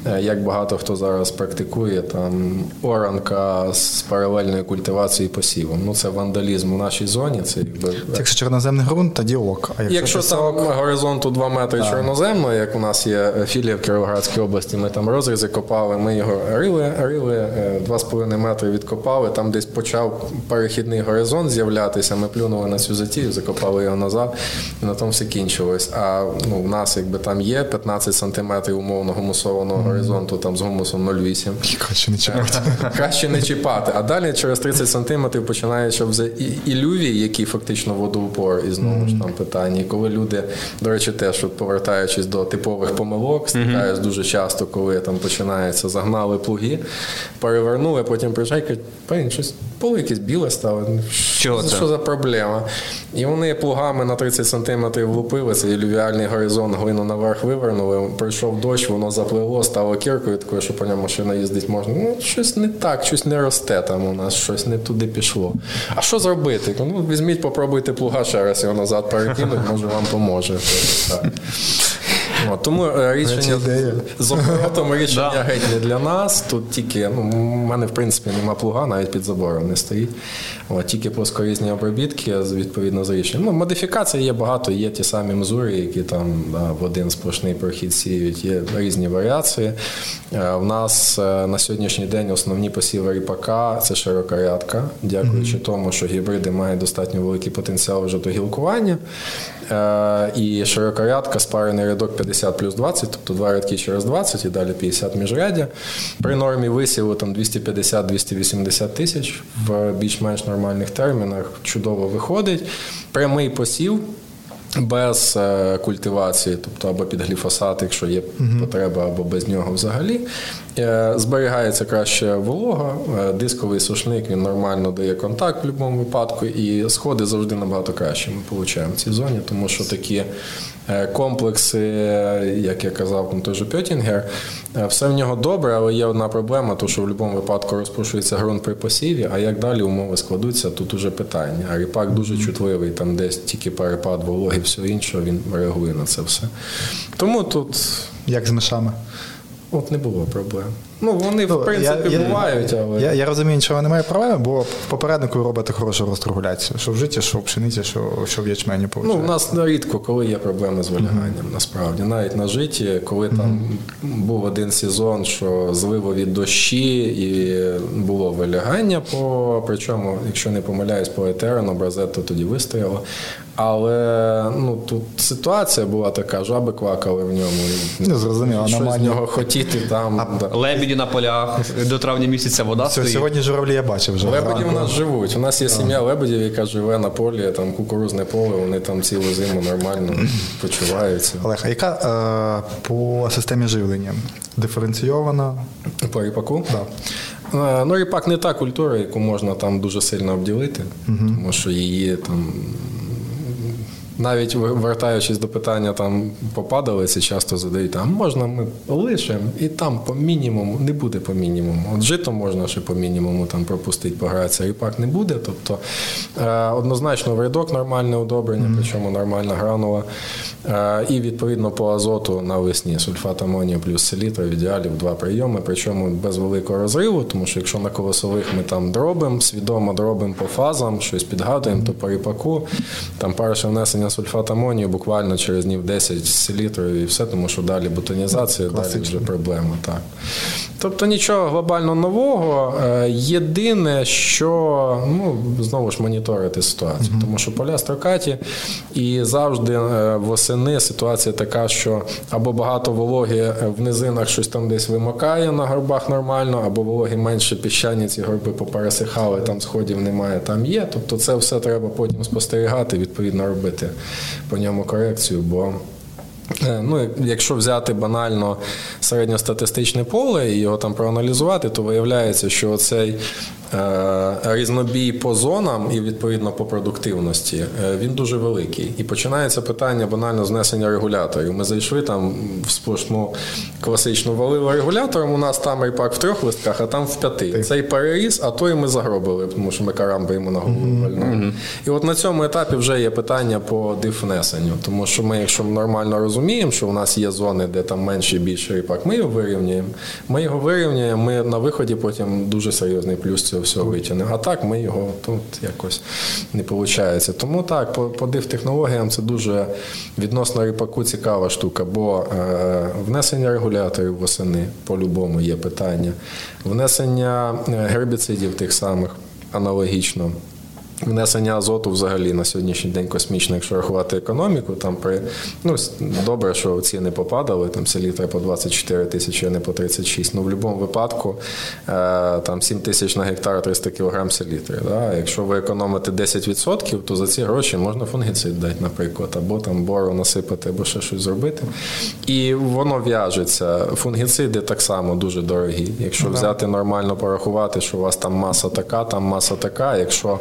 е, як багато хто зараз практикує, там оранка з паралельною культивацією посівом. Ну, це вандалізм у нашій зоні. Це якби. Якщо чорноземний ґрунт, тоді ок. А якщо, Якщо там горизонту 2 метри чорноземно, як у нас є філія в Кіровоградській області, ми там розрізи копали, ми його рили, рили, е, 2,5 метри відкопали, там десь почав перехідний горизонт з'являтися, ми плюнули на цю затію, закопали його назад, і на тому все кінчилось. А ну, в нас якби там є 15 сантиметрів умовно гумусованого горизонту, там з гумусом 0,8. краще не чіпати. Краще не чіпати. А далі через 30 сантиметрів починається вже ілювій, який фактично водоупор, і знову ж там питання. І коли люди, до речі, теж повертаючись до типових помилок, стикаюсь дуже часто, коли там починається, загнали плуги, перевернули, потім приїжджають, кажуть, «Блін, щось поле якесь біле стало. Чого це? Що за проблема? І вони плугами на 30 сантиметрів влупили, цей ілювіальний горизонт, глину наверх вивернули, прийшов дощ, воно заплило, стало кіркою, такою, що по ньому машина їздить можна. Ну, щось не так, щось не росте там у нас, щось не туди пішло. А що зробити? Ну, візьміть, попробуйте плуга ще раз його назад перекинуть, може вам поможе. Так. От, тому е, рішення з оборотом рішення Да. геть не для нас. Тут тільки ну, у мене в принципі нема плуга, навіть під забором не стоїть. От, тільки плоскорізні обробітки відповідно з рішенням. Ну, модифікацій є багато, є ті самі мзури, які там да, в один сплошний прохід сіють, є різні варіації. Е, У нас е, на сьогоднішній день основні посіви ріпака це широка рядка, дякуючи тому, що гібриди мають достатньо великий потенціал вже до гілкування. Е, І широкорядка, спарений рядок 50 плюс 20, тобто два рядки через 20 і далі 50 міжряддя. При нормі висіву там 250-280 тисяч в більш-менш нормальних термінах чудово виходить. Прямий посів. Без е, культивації, тобто або під гліфосат, якщо є потреба, або без нього взагалі. Е, зберігається краще волога, е, дисковий сушник він нормально дає контакт в будь-якому випадку, і сходи завжди набагато краще ми отримуємо в цій зоні, тому що такі комплекси, е, як я казав, той же Пьотінгер, е, все в нього добре, але є одна проблема, то що в будь-якому випадку розпушується ґрунт при посіві, а як далі умови складуться, тут уже питання. А ріпак дуже чутливий, там десь тільки перепад вологи, все інше, він реагує на це все. Тому тут Як з мишами. от не було проблем. Ну, вони, в Ну, принципі, я, я- бувають, але. Я, я розумію, нічого немає проблеми, бо в попереднику робите хорошу розтругуляцію. Що в житті, що в пшениці, що, що в ячмені Ну, у нас рідко, коли є проблеми з виляганням, насправді. Навіть на житті, коли там був один сезон, що зливо від дощі і було вилягання, по причому, якщо не помиляюсь, по етерену, бразетто тоді вистояло. Але ну, тут ситуація була така, жаби квакали в ньому. і Ну, зрозуміло, Що з нього хотіти там. да. Лебіді на полях до травня місяця вода Все, стоїть. сьогодні журавлі я бачив вже. Лебеді у зранку. нас живуть. У нас є сім'я лебедів, яка живе на полі, там кукурузне поле, вони там цілу зиму нормально почуваються. Олег, а яка е, по системі живлення? Диференційована? По ріпаку? Да. Е, Ну, ріпак не та культура, яку можна там дуже сильно обділити, тому що її там. Навіть вертаючись до питання там по падалиці, часто задають, а можна ми лишимо, і там по мінімуму не буде по мінімуму. От жито можна ще по мінімуму там пропустити, погратися, ріпак не буде. Тобто е, однозначно в рядок нормальне удобрення, причому нормальна гранула. Е, і відповідно по азоту навесні сульфат амонію плюс селітра в ідеалі в два прийоми, причому без великого розриву, тому що якщо на колосових ми там дробимо, свідомо дробимо по фазам, щось підгадуємо, то по ріпаку там перше внесення сульфат амонію буквально через днів 10 з селітрою і все, тому що далі бутонізація, далі вже проблема. Так. Тобто нічого глобально нового. Е, Єдине, що ну, знову ж моніторити ситуацію, тому що поля строкаті, і завжди е, восени ситуація така, що або багато вологи е, в низинах щось там десь вимокає на горбах нормально, або вологи менше піщані ці горби попересихали, там сходів немає, там є. Тобто це все треба потім спостерігати, відповідно робити по ньому корекцію, бо. Е, Ну, якщо взяти банально середньостатистичне поле і його там проаналізувати, то виявляється, що цей різнобій по зонам і відповідно по продуктивності, е, він дуже великий. І починається питання банально знесення регуляторів. Ми зайшли там в сплошну класичну валили регулятором. У нас там ріпак в трьох листках, а там в п'яти. Цей переріс, а то і ми загробили, тому що ми карамби йому на голову вальнули. І от на цьому етапі вже є питання по дифнесенню. Тому що ми, якщо нормально розуміємо, що у нас є зони, де там менше і більше ріпак, ми його вирівнюємо. Ми його вирівнюємо, ми на виході потім дуже серйозний плюс цього всього витягне. А так ми його тут якось не виходить. Тому так, по, дифтехнологіям це дуже відносно ріпаку цікава штука, бо е, внесення регуляторів восени по-любому є питання. Внесення е, гербіцидів тих самих аналогічно. Внесення азоту взагалі на сьогоднішній день космічно, якщо рахувати економіку, там при ну добре, що ціни попадали, там селітра по 24 тисячі, а не по 36. Ну в будь-якому випадку е, там 7 тисяч на гектар 300 кг селітри. Да? Якщо ви економите 10%, то за ці гроші можна фунгіцид дати, наприклад, або там бору насипати, або ще щось зробити. І воно в'яжеться. Фунгіциди так само дуже дорогі. Якщо ага. взяти нормально порахувати, що у вас там маса така, там маса така. Якщо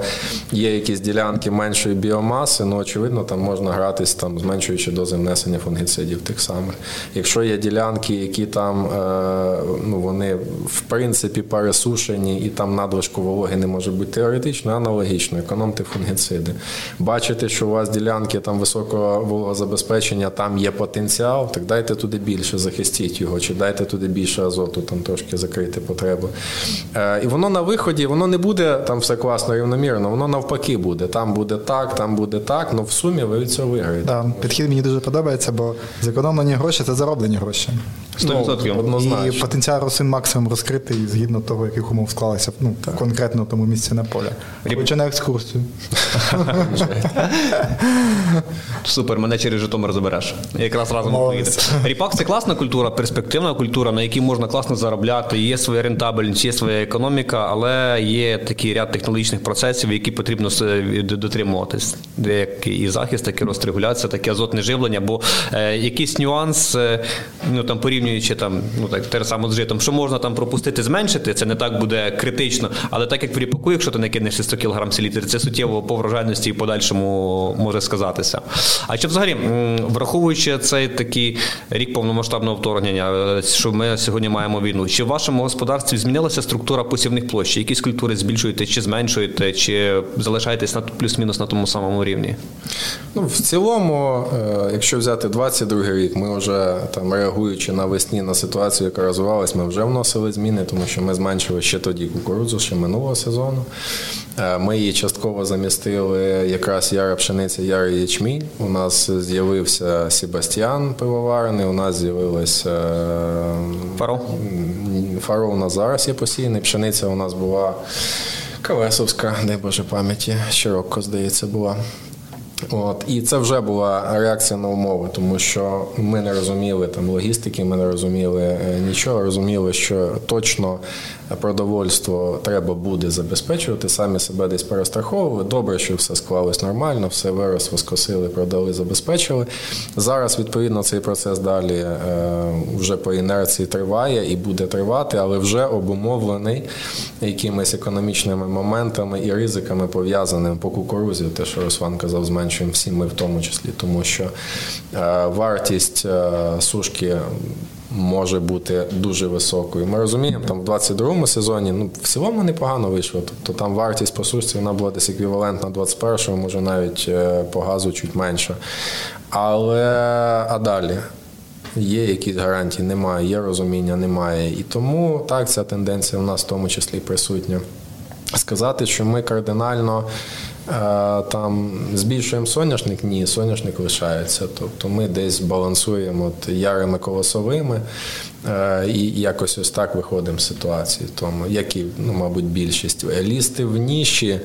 Є якісь ділянки меншої біомаси, ну очевидно, там можна гратись, там зменшуючи дози внесення фунгіцидів тих самих. Якщо є ділянки, які там е, ну вони в принципі пересушені і там надлишку вологи не може бути теоретично, аналогічно, економте фунгіциди. Бачите, що у вас ділянки там високого вологозабезпечення, там є потенціал, так дайте туди більше, захистіть його, чи дайте туди більше азоту, там трошки закрити потребу. Е, І воно на виході, воно не буде там все класно рівномірно, воно навпаки буде. Там буде так, там буде так, але в сумі ви від цього виграєте. Да, підхід мені дуже подобається, бо зекономлені гроші це зароблені гроші. 100%. Ну, однозначно. І потенціал рослин максимум розкритий згідно того, яких умов склалися ну, конкретно в тому місці на полі. Хоча на екскурсію. Супер, мене через Житомир забереш. Якраз разом поїде. Ріпак це класна культура, перспективна культура, на якій можна класно заробляти. Є своя рентабельність, є своя економіка, але є такий ряд технологічних процесів, які потрібно дотримуватись. Як і захист, так і розрегуляція, таке азотне живлення, бо е, якийсь нюанс, е, ну там порівнюючи там, ну так те саме з житом, що можна там пропустити, зменшити, це не так буде критично. Але так як в ріпаку, якщо ти не кинеш 100 кг селітр, це суттєво по врожайності і подальшому може сказатися. А що взагалі, враховуючи цей такий рік повномасштабного вторгнення, е, що ми сьогодні маємо війну, чи в вашому господарстві змінилася структура посівних площ? Якісь культури збільшуєте чи зменшуєте, чи залишаєтесь на плюс-мінус на тому самому рівні? Ну, в цілому, е, якщо взяти 22 рік, ми вже там реагуючи навесні на ситуацію, яка розвивалась, ми вже вносили зміни, тому що ми зменшили ще тоді кукурудзу, ще минулого сезону. Е, ми її частково замістили якраз яра пшениця, яра ячмінь. У нас з'явився Себастьян пивоварений, у нас з'явилася е, Фаро. Фаро у нас зараз є постійний. Пшениця у нас була Калесовська, дай Боже пам'яті, Щороко, здається, була. От. І це вже була реакція на умови, тому що ми не розуміли там логістики, ми не розуміли е, нічого, розуміли, що точно продовольство треба буде забезпечувати, самі себе десь перестраховували. Добре, що все склалось нормально, все виросло, скосили, продали, забезпечили. Зараз відповідно цей процес далі е, вже по інерції триває і буде тривати, але вже обумовлений якимись економічними моментами і ризиками пов'язаними по кукурузі. Те, що Руслан казав, зменшуємо всі ми в тому числі, тому що е, вартість е, сушки може бути дуже високою. Ми розуміємо, там в 22-му сезоні ну, в цілому непогано вийшло. Тобто там вартість по сушці вона була десь еквівалентна 21-му, може навіть е, по газу чуть менше. Але а далі. Є якісь гарантії, немає, є розуміння, немає. І тому так ця тенденція у нас в тому числі присутня. Сказати, що ми кардинально там збільшуємо соняшник, ні, соняшник лишається. Тобто ми десь балансуємо ярими колосовими і якось ось так виходимо з ситуації. Тому, як і, ну, мабуть, більшість. Лізти в ніші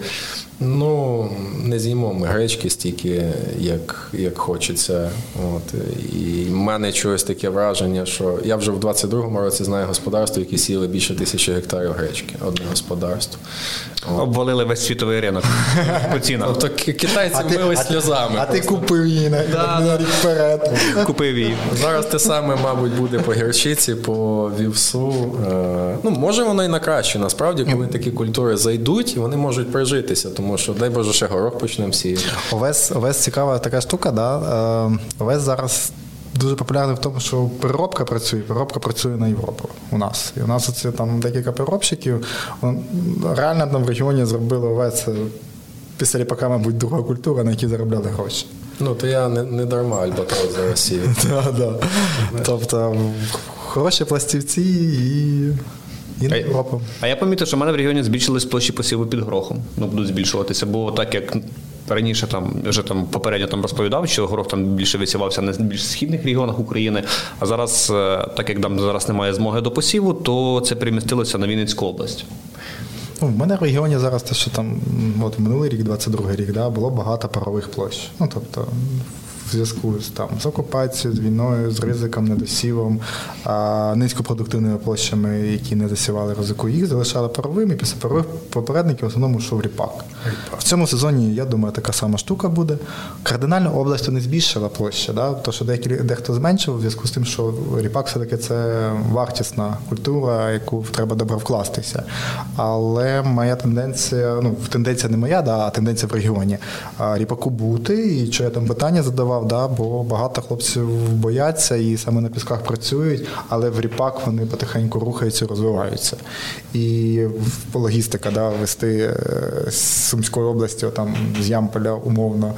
Ну, не з'їмо ми гречки стільки, як як хочеться. От. І в мене чогось таке враження, що я вже в 22-му році знаю господарство, які сіли більше тисячі гектарів гречки. Одне господарство. Обвалили весь світовий ринок по цінах. Тобто китайці мили сльозами. А ти купив її на, Да, на рік вперед. Купив її. Зараз те саме, мабуть, буде по гірчиці, по вівсу. Е, Ну, може воно і на краще. Насправді, коли такі культури зайдуть, вони можуть прижитися, тому що, дай Боже, ще горох почнемо сіяти. Овес, овес цікава така штука, да? Е, овес зараз дуже популярний в тому, що переробка працює, переробка працює на Європу у нас. І у нас оце там декілька переробщиків. Реально там в регіоні зробили овес е, після ріпака, мабуть, друга культура, на якій заробляли гроші. Ну, то я не, не дарма альбатрос зараз сію. Да, да. Тобто хороші пластівці і, і на А- Європу. А я помітив, що в мене в регіоні збільшились площі посіву під горохом. Ну, будуть збільшуватися, бо так як. Раніше там вже там попередньо там розповідав, що горох там більше висівався на більш східних регіонах України. А зараз, е, так як там зараз немає змоги до посіву, то це перемістилося на Вінницьку область. Ну, в мене в регіоні зараз те, що там от минулий рік, 22 рік, да, було багато парових площ. Ну, тобто, зв'язку з там з окупацією, з війною, з ризиком, недосівом, а, низькопродуктивними площами, які не засівали ризику, їх залишали паровими. Після парових попередників в основному йшов ріпак. В цьому сезоні, я думаю, така сама штука буде. Кардинально область не збільшила площа, да? то що деякі, дехто зменшив у зв'язку з тим, що ріпак все-таки це вартісна культура, яку треба добре вкластися. Але моя тенденція, ну тенденція не моя, да, а тенденція в регіоні. А, ріпаку бути, і що я там питання задавав, да, бо багато хлопців бояться і саме на пісках працюють, але в ріпак вони потихеньку рухаються, розвиваються. І логістика, да, вести е, з Сумської області, там з Ямполя умовно,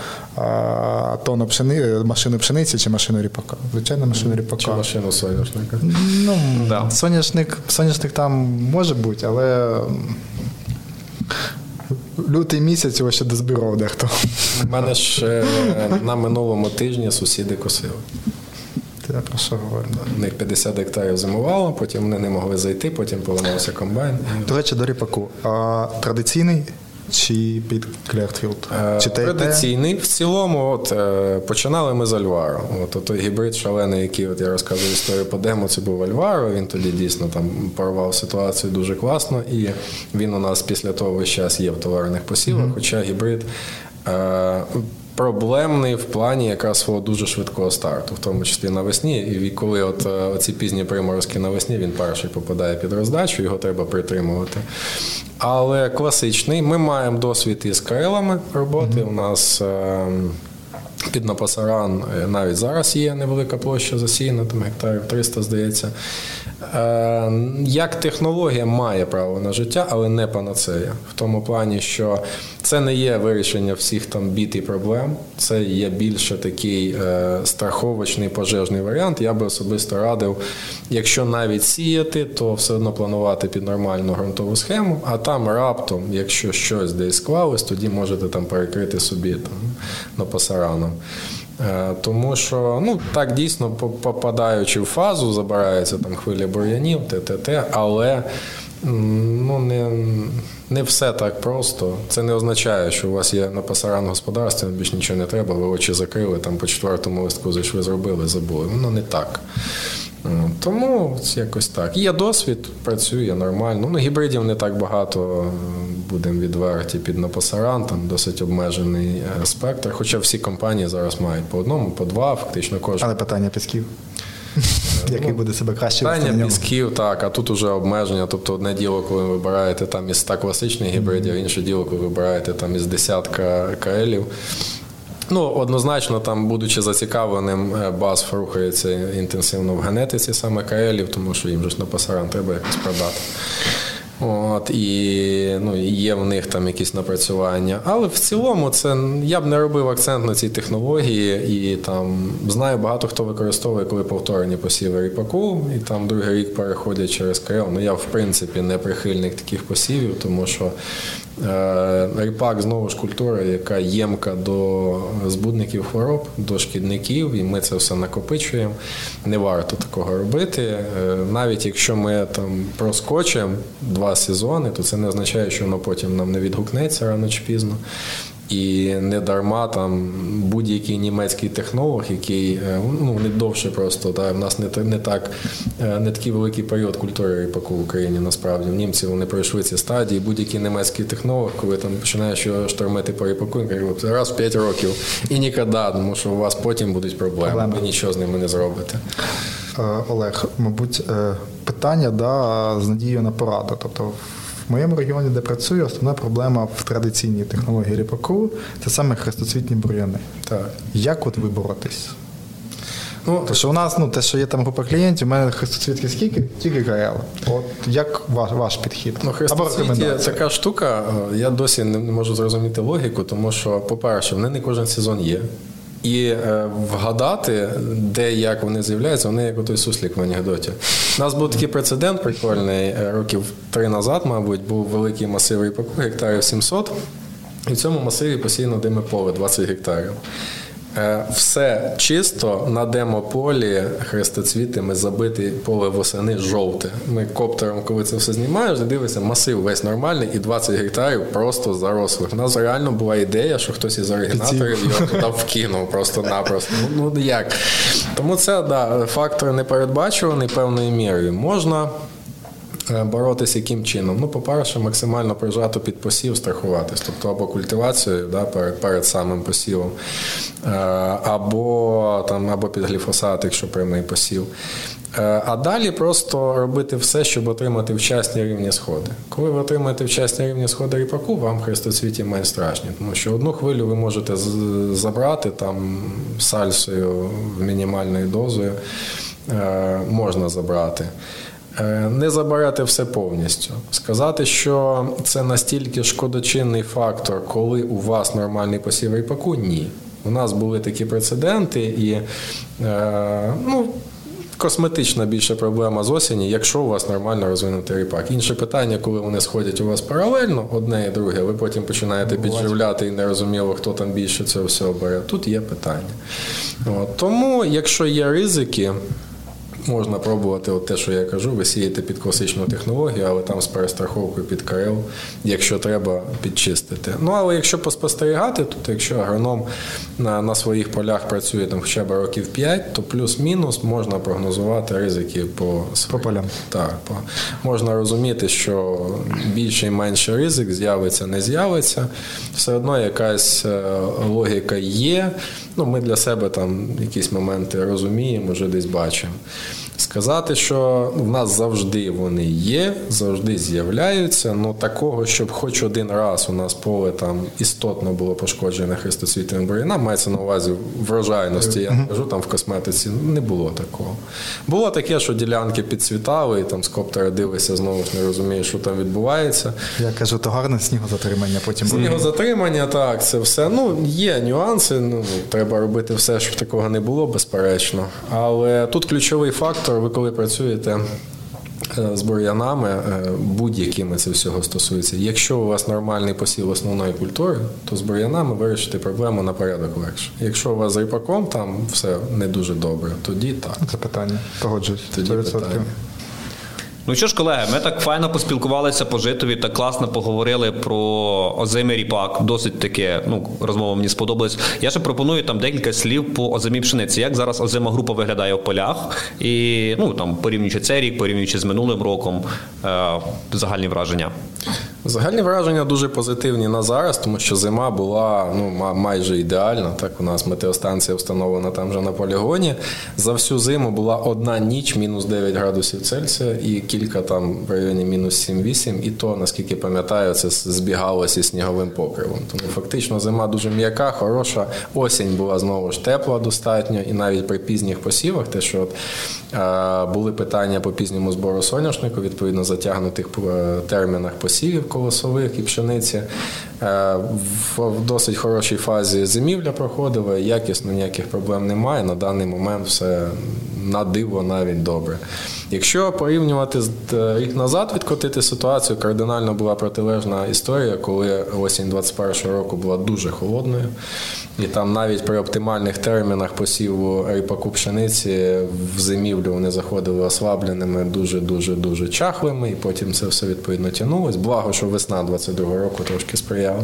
тонну пшени, машину пшениці чи машину ріпака. Звичайно, машину ріпака. Чи машину соняшника. Ну, Да. соняшник, соняшник там може бути, але лютий місяць його ще дозбирав дехто. У мене ж е, на минулому тижні сусіди косили. Я про що говорю. У них 50 гектарів зимувало, потім вони не могли зайти, потім поламався комбайн. До речі, до ріпаку. А, традиційний чи під Clearfield? Е, Чи те, і те? Традиційний. В цілому, от, е, починали ми з Альваро. От, той гібрид шалений, який от я розказую історію по демо, це був Альваро. Він тоді дійсно там порвав ситуацію дуже класно. І він у нас після того весь час є в товарних посівах, хоча гібрид. Проблемний в плані якраз свого дуже швидкого старту, в тому числі навесні. І коли от е, оці пізні приморозки навесні, він перший попадає під роздачу, його треба притримувати. Але класичний, ми маємо досвід із крилами роботи. У нас е, під Напасаран е, навіть зараз є невелика площа засіяна, там гектарів 300, здається. Е, Як технологія має право на життя, але не панацея. В тому плані, що це не є вирішення всіх там бід і проблем, це є більше такий е, страховочний пожежний варіант. Я би особисто радив, якщо навіть сіяти, то все одно планувати під нормальну ґрунтову схему, а там раптом, якщо щось десь склалось, тоді можете там перекрити собі там напасараном. Е, Тому що ну так дійсно попадаючи в фазу, забирається там хвиля бур'янів, ТТТ, але ну, не, не все так просто. Це не означає, що у вас є на пасаран господарстві, більш нічого не треба, ви очі закрили, там по четвертому листку зайшли, зробили, забули. Воно не так. М, Тому якось так. Є досвід, працює нормально. Ну, гібридів не так багато, будемо відверті під напасаран, там досить обмежений е, спектр. Хоча всі компанії зараз мають по одному, по два, фактично кожен. Але питання пісків. Який буде себе краще Питання пісків, так, а тут уже обмеження. Тобто одне діло, коли ви вибираєте там із 100 класичних гібридів, інше діло, коли ви вибираєте там із десятка КЛів. Ну, однозначно, там, будучи зацікавленим, е, БАСФ рухається інтенсивно в генетиці саме КЛів, тому що їм же ж на пасаран треба якось продати. От, і ну, є в них там якісь напрацювання. Але в цілому це я б не робив акцент на цій технології. І там знаю багато хто використовує, коли повторені посіви ріпаку, і там другий рік переходять через КРЛ. Ну я в принципі не прихильник таких посівів, тому що Е, ріпак знову ж культура, яка ємка до збудників хвороб, до шкідників, і ми це все накопичуємо. Не варто такого робити. Е, навіть якщо ми там проскочимо два сезони, то це не означає, що воно потім нам не відгукнеться рано чи пізно. І не дарма там будь-який німецький технолог, який е, ну не довше просто та в нас не не так е, не такий великий період культури ріпаку в Україні. Насправді в німці вони пройшли ці стадії. Будь-який німецький технолог, коли там починаєш штормити по ріпаку, він каже, раз в 5 років і ніколи, тому що у вас потім будуть проблеми. Ви нічого з ними не зробите. Е, Олег, мабуть, питання да, з надією на пораду. Тобто в моєму регіоні, де працюю, основна проблема в традиційній технології ріпаку це саме хрестоцвітні бур'яни. Так. Як от ви боротись? Ну, То що у нас, ну, те, що є там група клієнтів, у мене хрестоцвітки скільки? Тільки ГРЛ. От як ваш ваш підхід? Ну, хрестоцвіті така штука, е, я досі не можу зрозуміти логіку, тому що, по-перше, вони не кожен сезон є. І е, вгадати, де як вони з'являються, вони як той суслік в анекдоті. У нас був такий прецедент прикольний е, років три назад, мабуть, був великий масив ріпаку, гектарів 700. І в цьому масиві постійно диме поле 20 гектарів. Е, все чисто на демополі хрестоцвітами забите поле восени жовте. Ми коптером, коли це все знімаєш, дивишся, масив весь нормальний і 20 гектарів просто зарослих. У нас реально була ідея, що хтось із оригінаторів його туди вкинув просто-напросто. Ну, ну як? Тому це да, фактор непередбачуваний певною мірою. Можна. Е, боротися яким чином? Ну, по-перше, максимально прижато під посів, страхуватись, тобто або культивацією да, перед перед самим посівом, е, або там, або під гліфосат, якщо прямий посів. Е, а далі просто робити все, щоб отримати вчасні рівні сходи. Коли ви отримаєте вчасні рівні сходи ріпаку, вам хрестоцвіті менш страшні, тому що одну хвилю ви можете забрати там сальсою мінімальною дозою, можна забрати. Е, не забирати все повністю. Сказати, що це настільки шкодочинний фактор, коли у вас нормальний посів ріпаку, ні. У нас були такі прецеденти, і е, ну, косметична більша проблема з осені, якщо у вас нормально розвинутий ріпак. Інше питання, коли вони сходять у вас паралельно, одне і друге, ви потім починаєте підживляти і не розуміло, хто там більше цього всього бере. Тут є питання. От. Тому, якщо є ризики. Можна пробувати от те, що я кажу, ви сієте під класичну технологію, але там з перестраховкою під КРЛ, якщо треба, підчистити. Ну але якщо поспостерігати, то якщо агроном на на своїх полях працює там хоча б років 5, то плюс-мінус можна прогнозувати ризики по по полям. Так, по, можна розуміти, що більше і менше ризик з'явиться, не з'явиться. Все одно якась е, логіка є. Ну, Ми для себе там якісь моменти розуміємо, вже десь бачимо. Сказати, що в нас завжди вони є, завжди з'являються. Ну такого, щоб хоч один раз у нас поле там істотно було пошкоджене хрестоцвітним бур'янам, мається на увазі врожайності. Я кажу там в косметиці, не було такого. Було таке, що ділянки підцвітали, і там з коптера дивишся, знову ж не розумієш, що там відбувається. Я кажу, то гарне снігозатримання. Потім снігозатримання, так, це все. Ну є нюанси. Ну треба робити все, щоб такого не було, безперечно. Але тут ключовий фактор ви коли працюєте. Е, з бур'янами е, будь-якими це всього стосується. Якщо у вас нормальний посів основної культури, то з бур'янами вирішити проблему на порядок легше. Якщо у вас з ріпаком там все не дуже добре, тоді так. Це питання. Погоджуюсь. Тоді питання. Ну що ж, колеги, ми так файно поспілкувалися по житові, так класно поговорили про озимий ріпак. Досить таке, ну, розмова мені сподобалась. Я ще пропоную там декілька слів по озимій пшениці. Як зараз озима група виглядає в полях, і ну там порівнюючи цей рік, порівнюючи з минулим роком, е, загальні враження. Загальні враження дуже позитивні на зараз, тому що зима була ну майже ідеальна. Так у нас метеостанція встановлена там вже на полігоні. За всю зиму була одна ніч, мінус 9 градусів Цельсія, і кілька там в районі мінус 7-8, І то, наскільки пам'ятаю, це збігалося з сніговим покривом. Тому фактично зима дуже м'яка, хороша. Осінь була знову ж тепла достатньо, і навіть при пізніх посівах, те, що от, е, були питання по пізньому збору соняшнику, відповідно затягнутих е, термінах посівів колосових і пшениці. Е, в досить хорошій фазі зимівля проходила, якісно ніяких проблем немає. На даний момент все на диво навіть добре. Якщо порівнювати з е, рік назад, відкотити ситуацію, кардинально була протилежна історія, коли осінь 21 року була дуже холодною. І там навіть при оптимальних термінах посіву ріпаку пшениці в зимівлю вони заходили ослабленими, дуже дуже чахлими, і потім це все відповідно тягнулось. Благо, що весна 22 року трошки сприяла.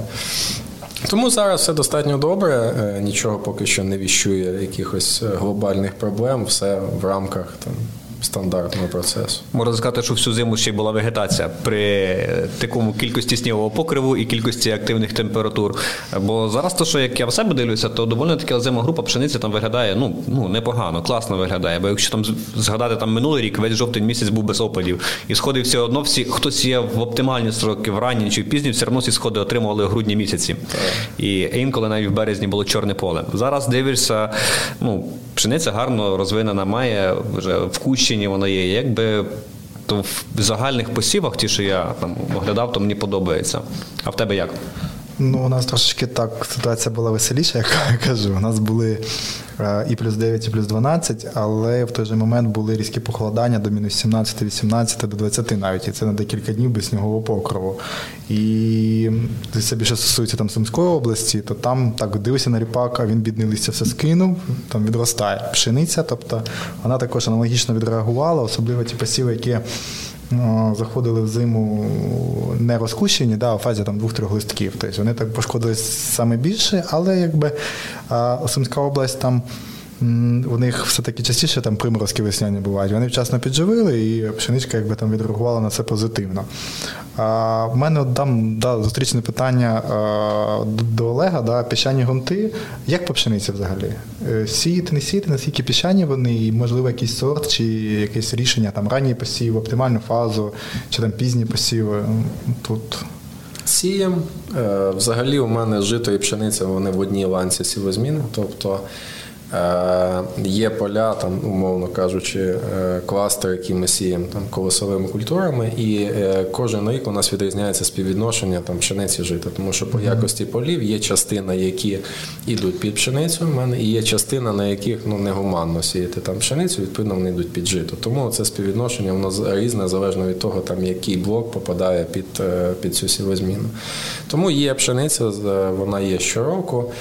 Тому зараз все достатньо добре, е, нічого поки що не віщує якихось е, глобальних проблем, все в рамках там стандартного процесу. Можна сказати, що всю зиму ще й була вегетація при такому кількості снігового покриву і кількості активних температур. Бо зараз, то, що як я в себе дивлюся, то доволі таки озима група пшениці там виглядає ну, ну непогано, класно виглядає. Бо якщо там згадати там минулий рік, весь жовтень місяць був без опадів. І сходи все одно всі, хтось є в оптимальні строки, в ранні чи в пізні, все одно всі сходи отримували в грудні місяці. І інколи навіть в березні було чорне поле. Зараз дивишся, ну, пшениця гарно розвинена, має вже в кущі Чернігівщині воно є. Якби то в загальних посівах, ті, що я там оглядав, то мені подобається. А в тебе як? Ну, у нас трошечки так ситуація була веселіша, як я кажу. У нас були е, і плюс 9, і плюс 12, але в той же момент були різкі похолодання до мінус 17, 18, до 20 навіть. І це на декілька днів без снігового покрову. І це більше стосується там Сумської області, то там так дивився на ріпак, а він бідний листя все скинув, там відростає пшениця. Тобто вона також аналогічно відреагувала, особливо ті посіви, які. Ну, заходили в зиму не розкущені, да, у фазі там двох-трьох листків. Тобто вони так пошкодились саме більше, але якби Сумська область там у них все-таки частіше там приморозки весняні бувають. Вони вчасно підживили, і пшеничка якби там відреагувала на це позитивно. А, В мене там да, зустрічне питання а, до Олега, да, піщані ґрунти. Як по пшениці взагалі? Е, сіяти, не сіяти, наскільки піщані вони, і можливо якийсь сорт чи якесь рішення, там ранній посів, оптимальну фазу, чи там пізні посіви. Тут. Сієм. Е, взагалі, у мене жито і пшениця вони в одній ланці сівозміни. Тобто Е, є поля, там, умовно кажучи, е, кластер, які ми сіємо там колосовими культурами, і е, кожен рік у нас відрізняється співвідношення там пшениці жита, тому що по якості полів є частина, які йдуть під пшеницю в мене, і є частина, на яких ну негуманно сіяти там пшеницю, відповідно вони йдуть під жито. Тому це співвідношення воно різне залежно від того, там який блок попадає під під цю сівозміну. Тому є пшениця, вона є щороку.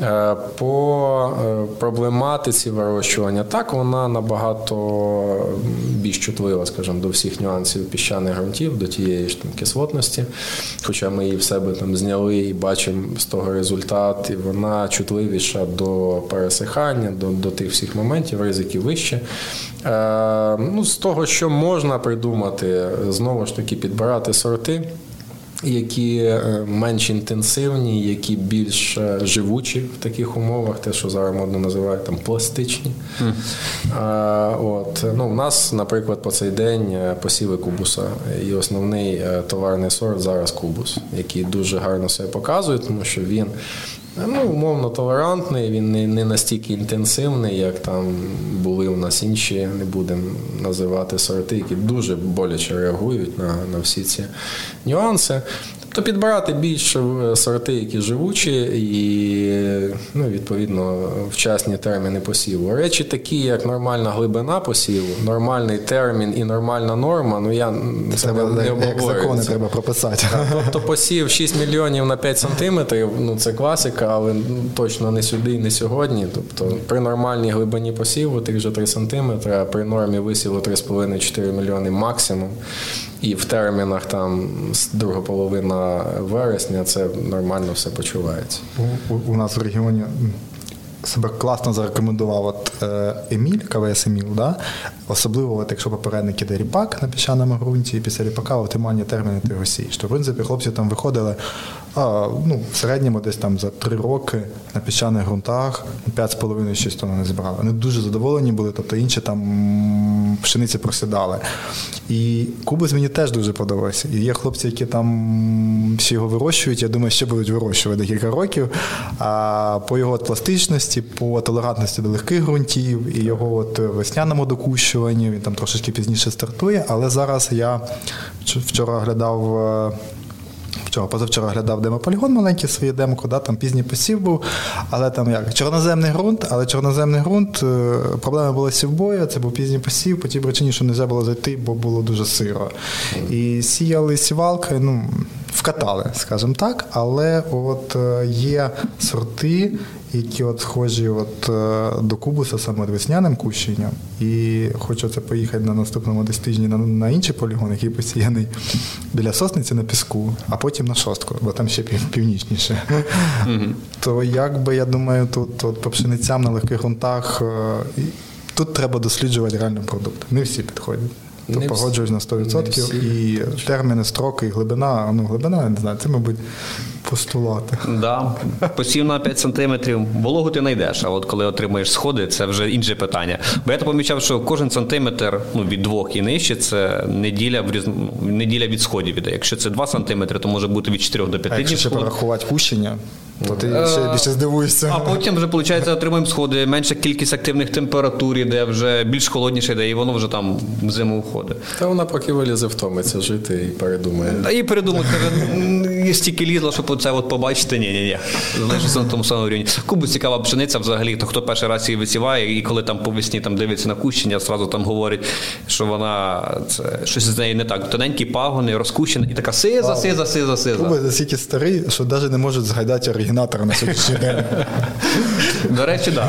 Е, по е, проблематиці вирощування, так вона набагато більш чутлива, скажімо, до всіх нюансів піщаних ґрунтів, до тієї ж там кислотності. Хоча ми її в себе там зняли і бачимо з того результат, і вона чутливіша до пересихання, до до тих всіх моментів, ризиків вище. Е, ну, З того, що можна придумати, знову ж таки підбирати сорти які е, менш інтенсивні, які більш е, живучі в таких умовах, те, що зараз модно називають там пластичні. Mm. А, от, ну, У нас, наприклад, по цей день е, посіви кубуса. І основний товарний сорт зараз кубус, який дуже гарно себе показує, тому що він ну, умовно толерантний, він не не настільки інтенсивний, як там були у нас інші, не будемо називати сорти, які дуже боляче реагують на, на всі ці нюанси. Тобто підбирати більше сорти, які живучі, і ну, відповідно вчасні терміни посіву. Речі такі, як нормальна глибина посіву, нормальний термін і нормальна норма. Ну я треба, не як закони треба прописати. Так, тобто посів 6 мільйонів на 5 сантиметрів. Ну це класика, але ну, точно не сюди і не сьогодні. Тобто при нормальній глибині посіву тих же 3 сантиметри, а при нормі висіву 3,5-4 мільйони максимум і в термінах там друга половина вересня це нормально все почувається. У, у нас в регіоні себе класно зарекомендував от е, Еміль, КВС Еміл, да? особливо, от, якщо попередник іде ріпак на піщаному ґрунті, і після ріпака оптимальні терміни ти його сієш. То, в принципі, хлопці там виходили ну, в середньому десь там за три роки на піщаних ґрунтах 5,5-6 тонн не збирали. Вони дуже задоволені були, тобто інші там пшениці просідали. І кубус мені теж дуже подобався. І є хлопці, які там всі його вирощують, я думаю, ще будуть вирощувати декілька років. А по його пластичності, по толерантності до легких ґрунтів і його от весняному докущуванню, він там трошечки пізніше стартує, але зараз я вчора оглядав. Вчора, позавчора глядав демополігон маленький своє демко, да, там пізній посів був, але там як чорноземний ґрунт, але чорноземний ґрунт, е, проблема була сівбою, це був пізній посів, по тій причині, що не можна було зайти, бо було дуже сиро. І сіяли сівалки, ну, вкатали, скажімо так, але от е, є сорти, які от схожі от, е, до кубуса саме весняним кущенням. І це поїхати на наступному десь тижні на, на інший полігон, який посіяний біля сосниці на піску, а потім на шостку, бо там ще пів, північніше. То якби я думаю, тут от, по пшеницям на легких ґрунтах. е, Тут треба досліджувати реально продукт. Не всі підходять. То Не погоджуюсь на 100%. Всі. І терміни, строки, і глибина, ну глибина, я не знаю, це, мабуть, постулати. Да, посів на 5 сантиметрів, вологу ти знайдеш, а от коли отримуєш сходи, це вже інше питання. Бо я то помічав, що кожен сантиметр ну, від двох і нижче це неділя в різ... неділя від сходів іде. Якщо це 2 сантиметри, то може бути від 4 до 5 А якщо ще порахувати кущення, то ти ще більше здивуєшся. А потім вже, виходить, отримуємо сходи, менша кількість активних температур іде, вже більш холодніше йде, і воно вже там в зиму входить. Та вона поки вилізе, втомиться жити і передумає. Та і передумати, і стільки лізло, щоб це от побачити. Ні, ні, ні. Залишиться на тому самому рівні. Кубус цікава пшениця взагалі. То хто перший раз її висіває, і коли там по весні там дивиться на кущення, зразу там говорить, що вона це щось з нею не так. Тоненькі пагони, розкущена, і така сиза, сиза, сиза, сиза. Куби настільки старий, що навіть не можуть згадати оригінатора на сьогоднішній день. До речі, так.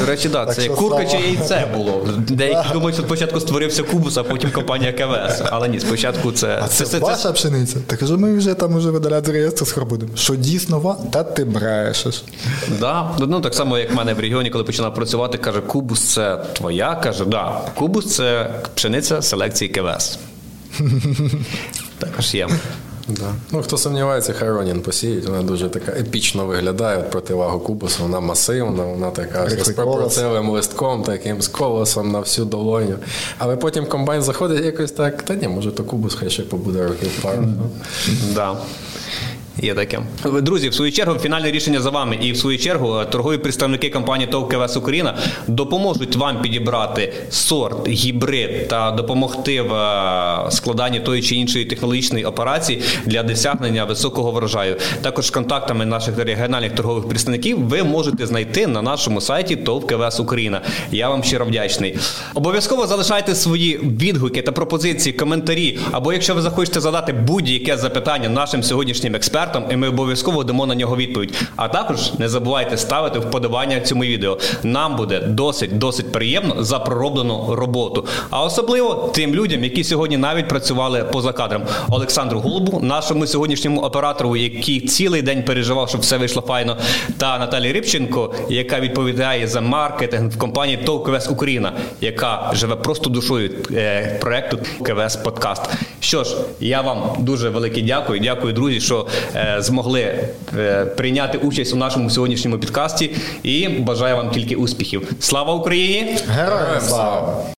До речі, так. Це курка чи яйце було. Деякі думають, що спочатку створився кубус, а потім компанія КВС. Але ні, спочатку це. А це, ваша пшениця. Так кажу, ми вже там уже видаляти з реєстру. Що дійсно ва? Та ти брешеш. Да. Ну так само, як в мене в регіоні, коли починав працювати, каже, кубус це твоя. Каже, да. Кубус це пшениця селекції КВС. Також є. Да. Ну, хто сумнівається, Харонін посіють, вона дуже така епічно виглядає от противагу кубусу. Вона масивна, вона така з пропорцевим листком, таким з колосом на всю долоню. Але потім комбайн заходить якось так, та ні, може, то кубус хай ще побуде років пару. Да. Є таке. Друзі, в свою чергу, фінальне рішення за вами. І в свою чергу торгові представники компанії ТОВ КВС Україна допоможуть вам підібрати сорт, гібрид та допомогти в е, складанні тої чи іншої технологічної операції для досягнення високого врожаю. Також контактами наших регіональних торгових представників ви можете знайти на нашому сайті ТОВ КВС Україна. Я вам щиро вдячний. Обов'язково залишайте свої відгуки та пропозиції, коментарі. Або якщо ви захочете задати будь-яке запитання нашим сьогоднішнім експертам, і ми обов'язково дамо на нього відповідь. А також не забувайте ставити вподобання цьому відео. Нам буде досить досить приємно за пророблену роботу. А особливо тим людям, які сьогодні навіть працювали поза кадром. Олександру Голубу, нашому сьогоднішньому оператору, який цілий день переживав, щоб все вийшло файно, та Наталі Рибченко, яка відповідає за маркетинг в компанії ТОВ КВС Україна, яка живе просто душою е, проекту КВС Подкаст. Що ж, я вам дуже велике дякую. Дякую, друзі, що е, змогли е, прийняти участь у нашому сьогоднішньому підкасті. І бажаю вам тільки успіхів. Слава Україні! Героям слава!